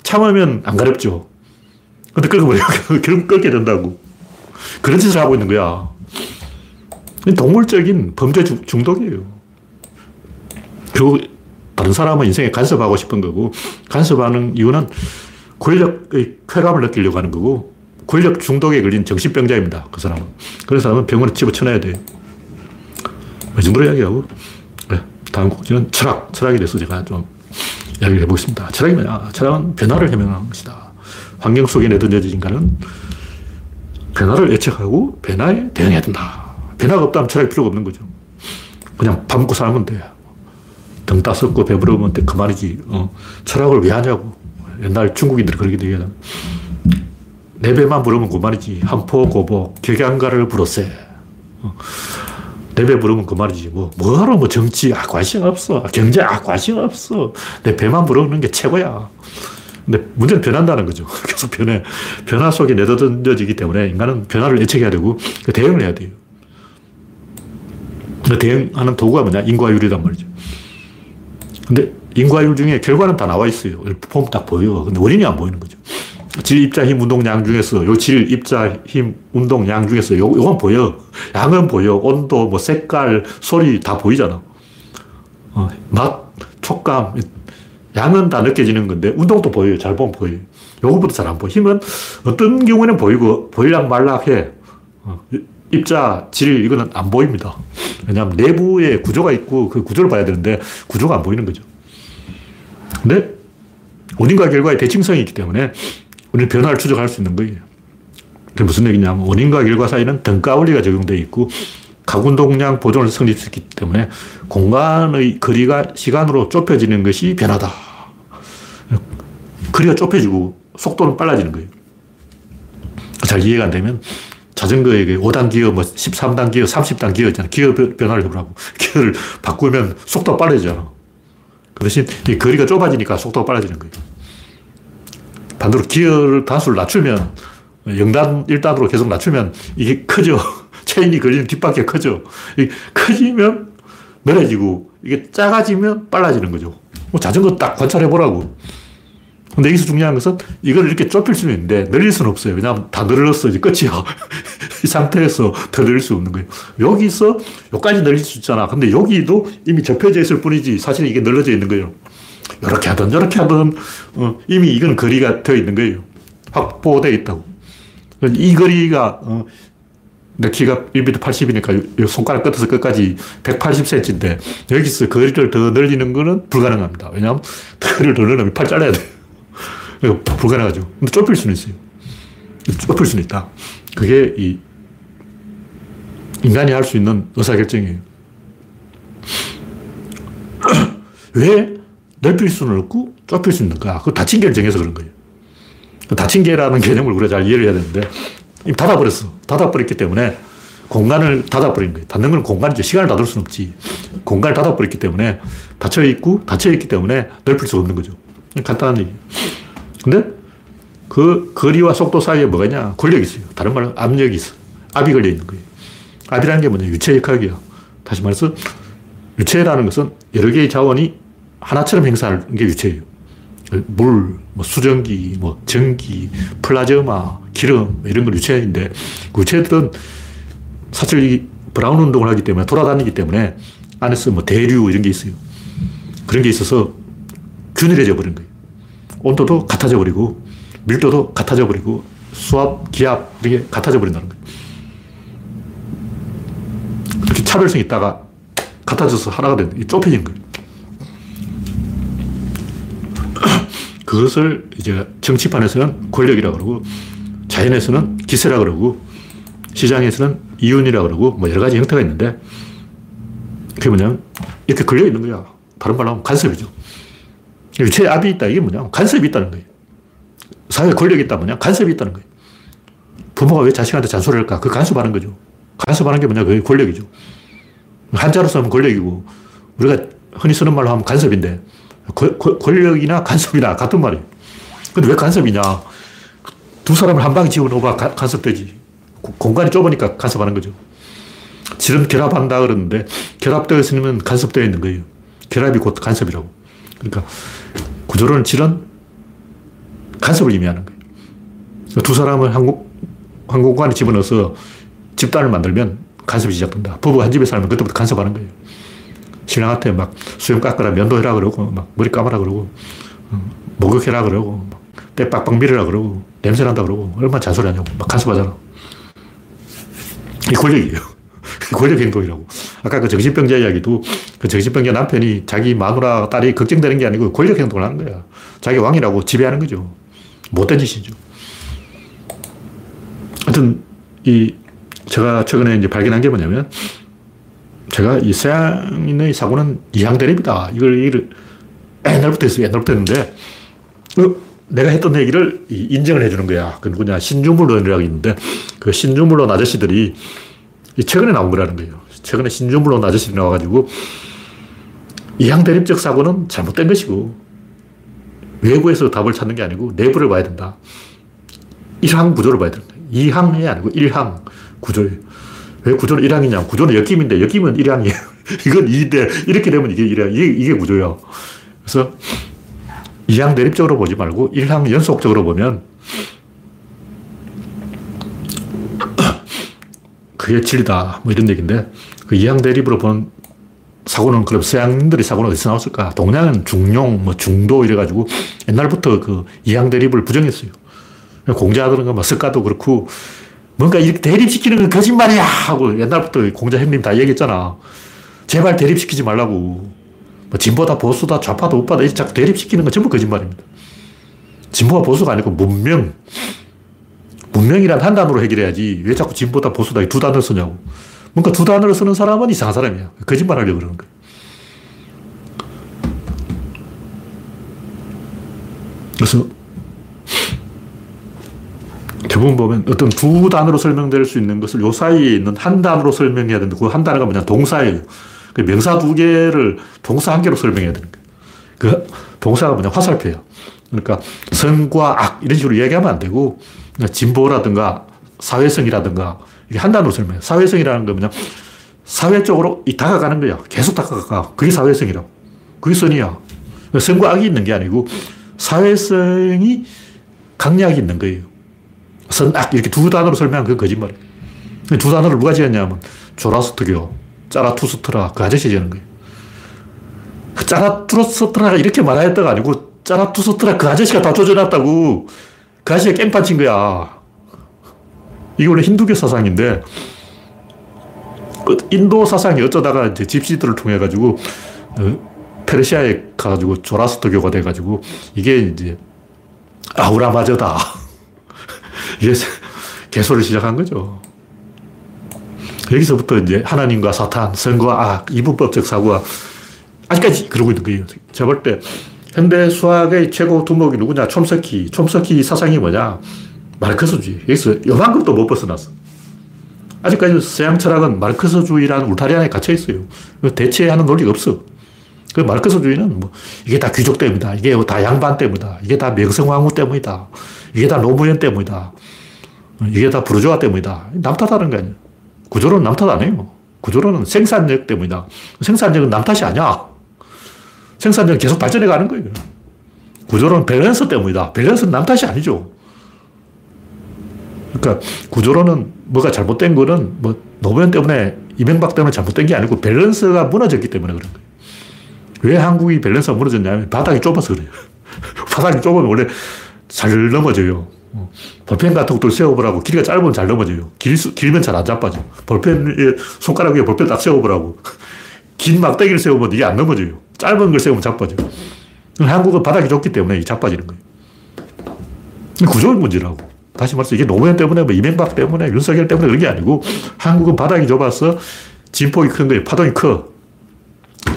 참으면 안 가렵죠. 근데 끌어버려. 결국 끌게 된다고. 그런 짓을 하고 있는 거야. 동물적인 범죄 중독이에요. 결국 다른 사람은 인생에 간섭하고 싶은 거고, 간섭하는 이유는 권력의 쾌감을 느끼려고 하는 거고, 권력 중독에 걸린 정신병자입니다. 그 사람은. 그런 사람은 병원에 집어쳐놔야 돼요. 이 정도로 이야기하고, 네, 다음 곡지는 철학. 철학에 대해서 제가 좀 이야기를 해보겠습니다. 철학이 뭐냐? 철학은 변화를 해명하는 것이다. 환경 속에 내던져진 인간은 변화를 예측하고 변화에 대응해야 된다. 변화가 없다면 철학이 필요가 없는 거죠. 그냥 밥 먹고 살면 돼. 등 따숩고 배부르면 그만이지. 어, 철학을 왜 하냐고. 옛날 중국인들이 그러게 되게 내 배만 부르면 그만이지. 한포 고복, 격양가를 부르세. 어, 내배 부르면 그만이지. 뭐, 뭐하러 뭐 정치, 아, 관심 없어. 경제, 아, 관심 없어. 내 배만 부르는 게 최고야. 근데 문제는 변한다는 거죠. 계속 변해. 변화 속에 내던져지기 때문에 인간은 변화를 예측해야 되고 그 대응을 해야 돼요. 그 대응하는 도구가 뭐냐? 인과율이란 말이죠. 근데 인과율 중에 결과는 다 나와 있어요. 보면 딱 보여. 근데 원인이 안 보이는 거죠. 질, 입자, 힘, 운동, 양 중에서 요 질, 입자, 힘, 운동, 양 중에서 요, 요건 보여. 양은 보여. 온도, 뭐 색깔, 소리 다 보이잖아. 어, 맛, 촉감, 양은 다 느껴지는 건데 운동도 보여요. 잘 보면 보여요. 요거보다 잘안 보여. 힘은 어떤 경우에는 보이고 보일락 말락해. 어, 입자, 질 이거는 안 보입니다. 왜냐하면 내부에 구조가 있고 그 구조를 봐야 되는데 구조가 안 보이는 거죠. 근데 원인과 결과의 대칭성이 있기 때문에 우리는 변화를 추적할 수 있는 거예요. 그게 무슨 얘기냐면 원인과 결과 사이는 등가 원리가 적용되어 있고 가운동량 보존을 성립했기 때문에 공간의 거리가 시간으로 좁혀지는 것이 변화다. 거리가 좁혀지고 속도는 빨라지는 거예요. 잘 이해가 안 되면 자전거에 5단 기어, 뭐 13단 기어, 30단 기어 있잖아. 기어 변화를 해보라고. 기어를 바꾸면 속도가 빨라지잖아. 그 대신 이 거리가 좁아지니까 속도가 빨라지는 거예요. 반대로 기어를 단수를 낮추면 0단, 1단으로 계속 낮추면 이게 커져. 체인이 걸리는 뒷바퀴가 커져. 커지면 멀어지고 이게 작아지면 빨라지는 거죠. 뭐 자전거 딱 관찰해 보라고. 근데 여기서 중요한 것은 이걸 이렇게 좁힐 수는 있는데 늘릴 수는 없어요. 왜냐하면 다 늘렸어. 이제 끝이야. 이 상태에서 더 늘릴 수 없는 거예요. 여기서 여기까지 늘릴 수 있잖아. 근데 여기도 이미 접혀져 있을 뿐이지 사실 이게 늘려져 있는 거예요. 이렇게 하든 저렇게 하든 어, 이미 이건 거리가 되어 있는 거예요. 확보되어 있다고. 이 거리가 어, 내 키가 1m 80이니까 손가락 끝에서 끝까지 180cm인데 여기서 거리를 더 늘리는 거는 불가능합니다. 왜냐하면 거리를 더 늘리면 팔 잘라야 돼요. 불가능하죠. 근데 좁힐 수는 있어요. 좁힐 수는 있다. 그게 이 인간이 할 수 있는 의사결정이에요. 왜 넓힐 수는 없고 좁힐 수 있는가? 그 닫힌 개를 정해서 그런 거예요. 그 닫힌 개라는 개념을 우리가 잘 이해를 해야 되는데 닫아버렸어. 닫아버렸기 때문에 공간을 닫아버린 거예요. 닫는 건 공간이죠. 시간을 닫을 수는 없지. 공간을 닫아버렸기 때문에 닫혀있고, 닫혀있기 때문에 넓힐 수 없는 거죠. 간단한 얘기. 근데 그 거리와 속도 사이에 뭐가 있냐? 권력이 있어요. 다른 말로 압력이 있어. 압이 걸려 있는 거예요. 압이라는 게 뭐냐? 유체 역학이야. 다시 말해서 유체라는 것은 여러 개의 자원이 하나처럼 행사하는 게 유체예요. 물, 뭐 수증기, 뭐 전기, 플라즈마, 기름 이런 건 유체인데 그 유체들은 사실 이 브라운 운동을 하기 때문에 돌아다니기 때문에 안에서 뭐 대류 이런 게 있어요. 그런 게 있어서 균일해져 버린 거예요. 온도도 같아져 버리고 밀도도 같아져 버리고 수압, 기압 이게 같아져 버린다는 거예요. 이렇게 차별성이 있다가 같아져서 하나가 되는 좁혀진 거예요. 그것을 이제 정치판에서는 권력이라고 그러고 자연에서는 기세라 그러고 시장에서는 이윤이라 그러고 뭐 여러 가지 형태가 있는데 그게 뭐냐면 이렇게 걸려 있는 거야. 다른 말로 하면 간섭이죠. 유체에 압이 있다. 이게 뭐냐? 간섭이 있다는 거예요. 사회에 권력이 있다. 뭐냐? 간섭이 있다는 거예요. 부모가 왜 자식한테 잔소리를 할까? 그 간섭하는 거죠. 간섭하는 게 뭐냐? 그게 권력이죠. 한자로 쓰면 권력이고, 우리가 흔히 쓰는 말로 하면 간섭인데, 권력이나 간섭이나 같은 말이에요. 근데 왜 간섭이냐? 두 사람을 한 방에 집어넣어봐 간섭되지. 공간이 좁으니까 간섭하는 거죠. 지름 결합한다 그러는데, 결합되어 있으면 간섭되어 있는 거예요. 결합이 곧 간섭이라고. 그러니까 구조론 질은 간섭을 의미하는 거예요. 두 사람을 한, 한 공간에 집어넣어서 집단을 만들면 간섭이 시작된다. 부부 한 집에 살면 그때부터 간섭하는 거예요. 신랑한테 막 수염 깎으라 면도해라 그러고 막 머리 감아라 그러고 어, 목욕해라 그러고 때 빡빡 밀으라 그러고 냄새 난다 그러고 얼마나 잔소리하냐고 막 간섭하잖아. 이 권력이에요. 권력 행동이라고. 아까 그 정신병자 이야기도 그 정신병자 남편이 자기 마누라 딸이 걱정되는 게 아니고 권력 행동을 하는 거야. 자기 왕이라고 지배하는 거죠. 못된 짓이죠. 하여튼, 이, 제가 최근에 이제 발견한 게 뭐냐면, 제가 이 서양인의 사고는 이항대립이다. 이걸, 이걸 옛날부터 했어요. 옛날부터 했는데, 어, 내가 했던 얘기를 인정을 해주는 거야. 그 누구냐. 신중물론이라고 있는데, 그 신중물론 아저씨들이 최근에 나온 거라는 거예요. 최근에 신중물론 아저씨들이 나와가지고, 이항대립적 사고는 잘못된 것이고, 외부에서 답을 찾는 게 아니고 내부를 봐야 된다. 일항 구조를 봐야 된다. 이항이 아니고 일항 구조예요. 왜 구조는 일항이냐? 구조는 역임인데 역임은 일항이에요. 이건 2인데 이렇게 되면 이게 일항, 이게, 이게 구조야. 그래서 이항 대립적으로 보지 말고 일항 연속적으로 보면 그게 진리다. 뭐 이런 얘기인데 그 이항 대립으로 본 사고는 그럼 서양인들이 사고는 어디서 나왔을까? 동양은 중용, 뭐 중도 이래가지고 옛날부터 그 이항 대립을 부정했어요. 공자들은 뭐 석가도 그렇고 뭔가 이렇게 대립시키는 건 거짓말이야! 하고 옛날부터 공자 형님 다 얘기했잖아. 제발 대립시키지 말라고. 뭐 진보다 보수다 좌파다 우파다 이렇게 자꾸 대립시키는 건 전부 거짓말입니다. 진보가 보수가 아니고 문명. 문명이란 한 단어로 해결해야지. 왜 자꾸 진보다 보수다 두 단어를 쓰냐고. 뭔가 두 단어를 쓰는 사람은 이상한 사람이야. 거짓말 하려고 그러는 거야. 그래서 대부분 보면 어떤 두 단어로 설명될 수 있는 것을 요 사이에 있는 한 단어로 설명해야 되는데 그 한 단어가 뭐냐 동사예요. 그 명사 두 개를 동사 한 개로 설명해야 되는 거예요. 그 동사가 뭐냐 화살표예요. 그러니까 선과 악 이런 식으로 얘기하면 안 되고 진보라든가 사회성이라든가 이게 한 단어로 설명해. 사회성이라는 건 뭐냐? 사회 쪽으로 이 다가가는 거야. 계속 다가가. 그게 사회성이라고. 그게 선이야. 선과 악이 있는 게 아니고 사회성이 강약이 있는 거예요. 선악 이렇게 두 단어로 설명한 그 거짓말이에요. 두 단어를 누가 지었냐면 조라스트교, 짜라투스트라 그 아저씨 지은 거예요. 짜라투스트라가 이렇게 말하였다가 아니고 짜라투스트라 그 아저씨가 다 조져놨다고 그 아저씨가 깽판 친 거야. 이게 원래 힌두교 사상인데 그 인도 사상이 어쩌다가 이제 집시들을 통해 가지고 어, 페르시아에 가가지고 조라스트교가 돼가지고 이게 이제 아우라마저다. 이게 개소를 시작한 거죠. 여기서부터 이제 하나님과 사탄, 선과 악, 이분법적 사고가 아직까지 그러고 있는 거예요. 제가 볼 때 현대 수학의 최고 두목이 누구냐? 촘스키. 촘스키 사상이 뭐냐? 마르크스주의. 여기서 요만큼도 못 벗어났어. 아직까지 서양 철학은 마르크스주의라는 울타리 안에 갇혀 있어요. 대체하는 논리가 없어. 그 마르크스주의는 뭐 이게 다 귀족 때문이다. 이게 다 양반 때문이다. 이게 다 명성황후 때문이다. 이게 다 노무현 때문이다. 이게 다 부르주아 때문이다. 남 탓하는 거 아니야. 구조론은 남탓 안 해요. 구조론은 생산력 때문이다. 생산력은 남 탓이 아니야. 생산력은 계속 발전해 가는 거예요. 구조론은 밸런스 때문이다. 밸런스는 남 탓이 아니죠. 그러니까 구조론은 뭐가 잘못된 거는 뭐 노무현 때문에 이명박 때문에 잘못된 게 아니고 밸런스가 무너졌기 때문에 그런 거예요. 왜 한국이 밸런스가 무너졌냐면 바닥이 좁아서 그래요. 바닥이 좁으면 원래 잘 넘어져요. 어. 볼펜 같은 것들 세워보라고. 길이가 짧으면 잘 넘어져요. 길, 길면 잘 안 자빠져. 볼펜, 손가락 위에 볼펜 딱 세워보라고. 긴 막대기를 세우면 이게 안 넘어져요. 짧은 걸 세우면 자빠져. 한국은 바닥이 좁기 때문에 자빠지는 거예요. 구조의 문제라고. 다시 말해서 이게 노무현 때문에, 뭐 이명박 때문에, 윤석열 때문에 그런 게 아니고 한국은 바닥이 좁아서 진폭이 큰 거예요. 파동이 커.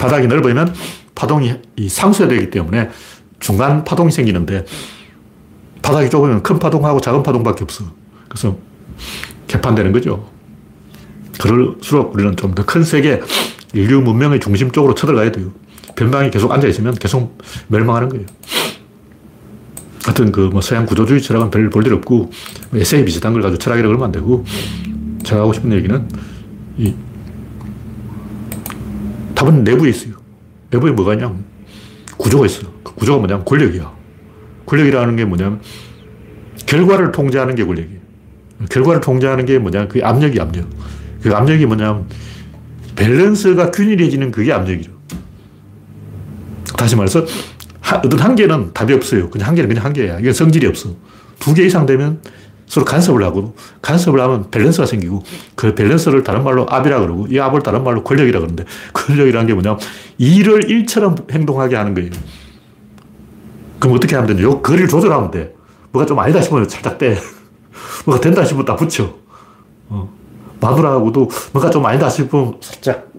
바닥이 넓으면 파동이 상쇄되기 때문에 중간 파동이 생기는데 바닥이 좁으면 큰 파동하고 작은 파동밖에 없어. 그래서 개판되는 거죠. 그럴수록 우리는 좀 더 큰 세계, 인류 문명의 중심 쪽으로 쳐들어가야 돼요. 변방에 계속 앉아있으면 계속 멸망하는 거예요. 하여튼 그 뭐 서양 구조주의 철학은 별 볼 일 없고 에세이 비슷한 걸 가지고 철학이라고 그러면 안 되고 제가 하고 싶은 얘기는 이 답은 내부에 있어요. 내부에 뭐가 있냐 구조가 있어. 그 구조가 뭐냐면 권력이야. 권력이라는 게 뭐냐면 결과를 통제하는 게 권력이에요. 결과를 통제하는 게 뭐냐면 그 압력이 압력. 그 압력이 뭐냐면 밸런스가 균일해지는 그게 압력이죠. 다시 말해서 어떤 한계는 답이 없어요. 그냥 한계는 그냥 한계야. 이게 성질이 없어. 두 개 이상 되면 서로 간섭을 하고 간섭을 하면 밸런스가 생기고 그 밸런스를 다른 말로 압이라 그러고 이 압을 다른 말로 권력이라 그러는데 권력이라는 게 뭐냐면 일을 일처럼 행동하게 하는 거예요. 그럼 어떻게 하면 되냐? 요 거리를 조절하면 돼. 뭐가 좀 아니다 싶으면 살짝 떼. 뭐가 된다 싶으면 딱 붙여. 어. 마누라하고도 뭐가 좀 아니다 싶으면 살짝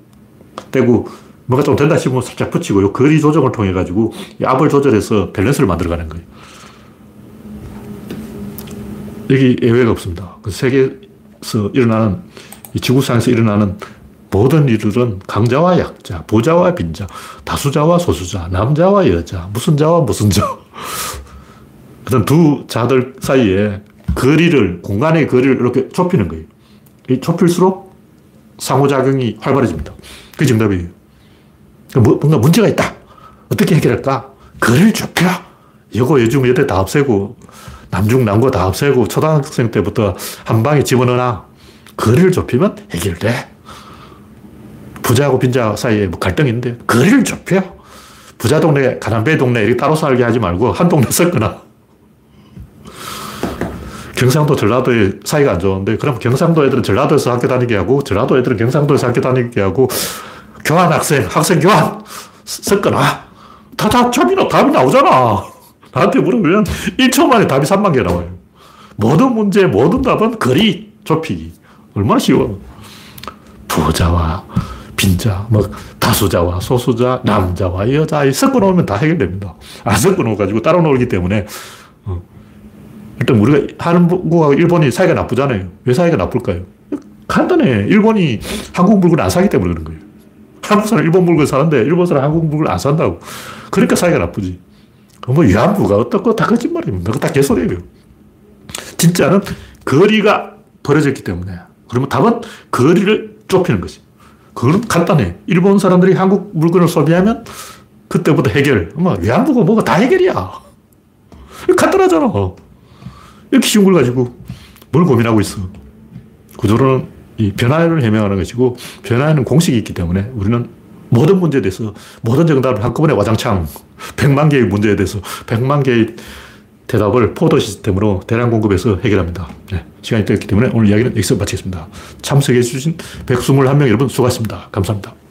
떼고 뭐가 좀 된다 싶으면 살짝 붙이고 요 거리 조정을 통해 가지고 압을 조절해서 밸런스를 만들어가는 거예요. 여기 예외가 없습니다. 그 세계에서 일어나는 이 지구상에서 일어나는 모든 일들은 강자와 약자, 부자와 빈자, 다수자와 소수자, 남자와 여자, 무슨 자와 무슨 자. 어떤 두 자들 사이에 거리를, 공간의 거리를 이렇게 좁히는 거예요. 이 좁힐수록 상호작용이 활발해집니다. 그게 정답이에요. 뭐, 뭔가 문제가 있다. 어떻게 해결할까? 거리를 좁혀. 여고, 여중, 여대 다 없애고, 남중, 남고 다 없애고, 초등학생 때부터 한 방에 집어넣어놔. 거리를 좁히면 해결돼. 부자하고 빈자 사이에 뭐 갈등이 있는데 거리를 좁혀. 부자 동네, 가난배 동네 이렇게 따로 살게 하지 말고 한 동네 섞거나. 경상도, 전라도의 사이가 안 좋은데 그럼 경상도 애들은 전라도에서 학교 다니게 하고 전라도 애들은 경상도에서 학교 다니게 하고 교환 학생, 학생 교환 섞거나. 다, 다 답이, 답이 나오잖아. 나한테 물으면 1초 만에 답이 3만 개 나와요. 모든 문제, 모든 답은 거리 좁히기. 얼마나 쉬워. 부자와 빈자, 뭐 다수자와 소수자, 남자와 여자 섞어 놓으면 다 해결됩니다. 안 섞어 놓아가지고 따로 놀기 때문에 어. 일단 우리가 한국하고 일본이 사이가 나쁘잖아요. 왜 사이가 나쁠까요? 간단해. 일본이 한국 물건 안 사기 때문에 그런 거예요. 한국 사람 일본 물건 사는데 일본 사람 한국 물건 안 산다고. 그러니까 사이가 나쁘지. 뭐 위안부가 어떻고 다 거짓말입니다. 그거 다 개소리예요. 진짜는 거리가 벌어졌기 때문에. 그러면 답은 거리를 좁히는 것이. 그건 간단해. 일본 사람들이 한국 물건을 소비하면 그때부터 해결. 뭐 위안부가 뭐가 다 해결이야. 간단하잖아. 이렇게 쉬운 걸 가지고 뭘 고민하고 있어. 구조론은 이 변화를 해명하는 것이고 변화에는 공식이 있기 때문에 우리는 모든 문제에 대해서 모든 정답을 한꺼번에 와장창 100만 개의 문제에 대해서 100만 개의 대답을 포도 시스템으로 대량 공급해서 해결합니다. 네, 시간이 됐기 때문에 오늘 이야기는 여기서 마치겠습니다. 참석해 주신 121명 여러분 수고하셨습니다. 감사합니다.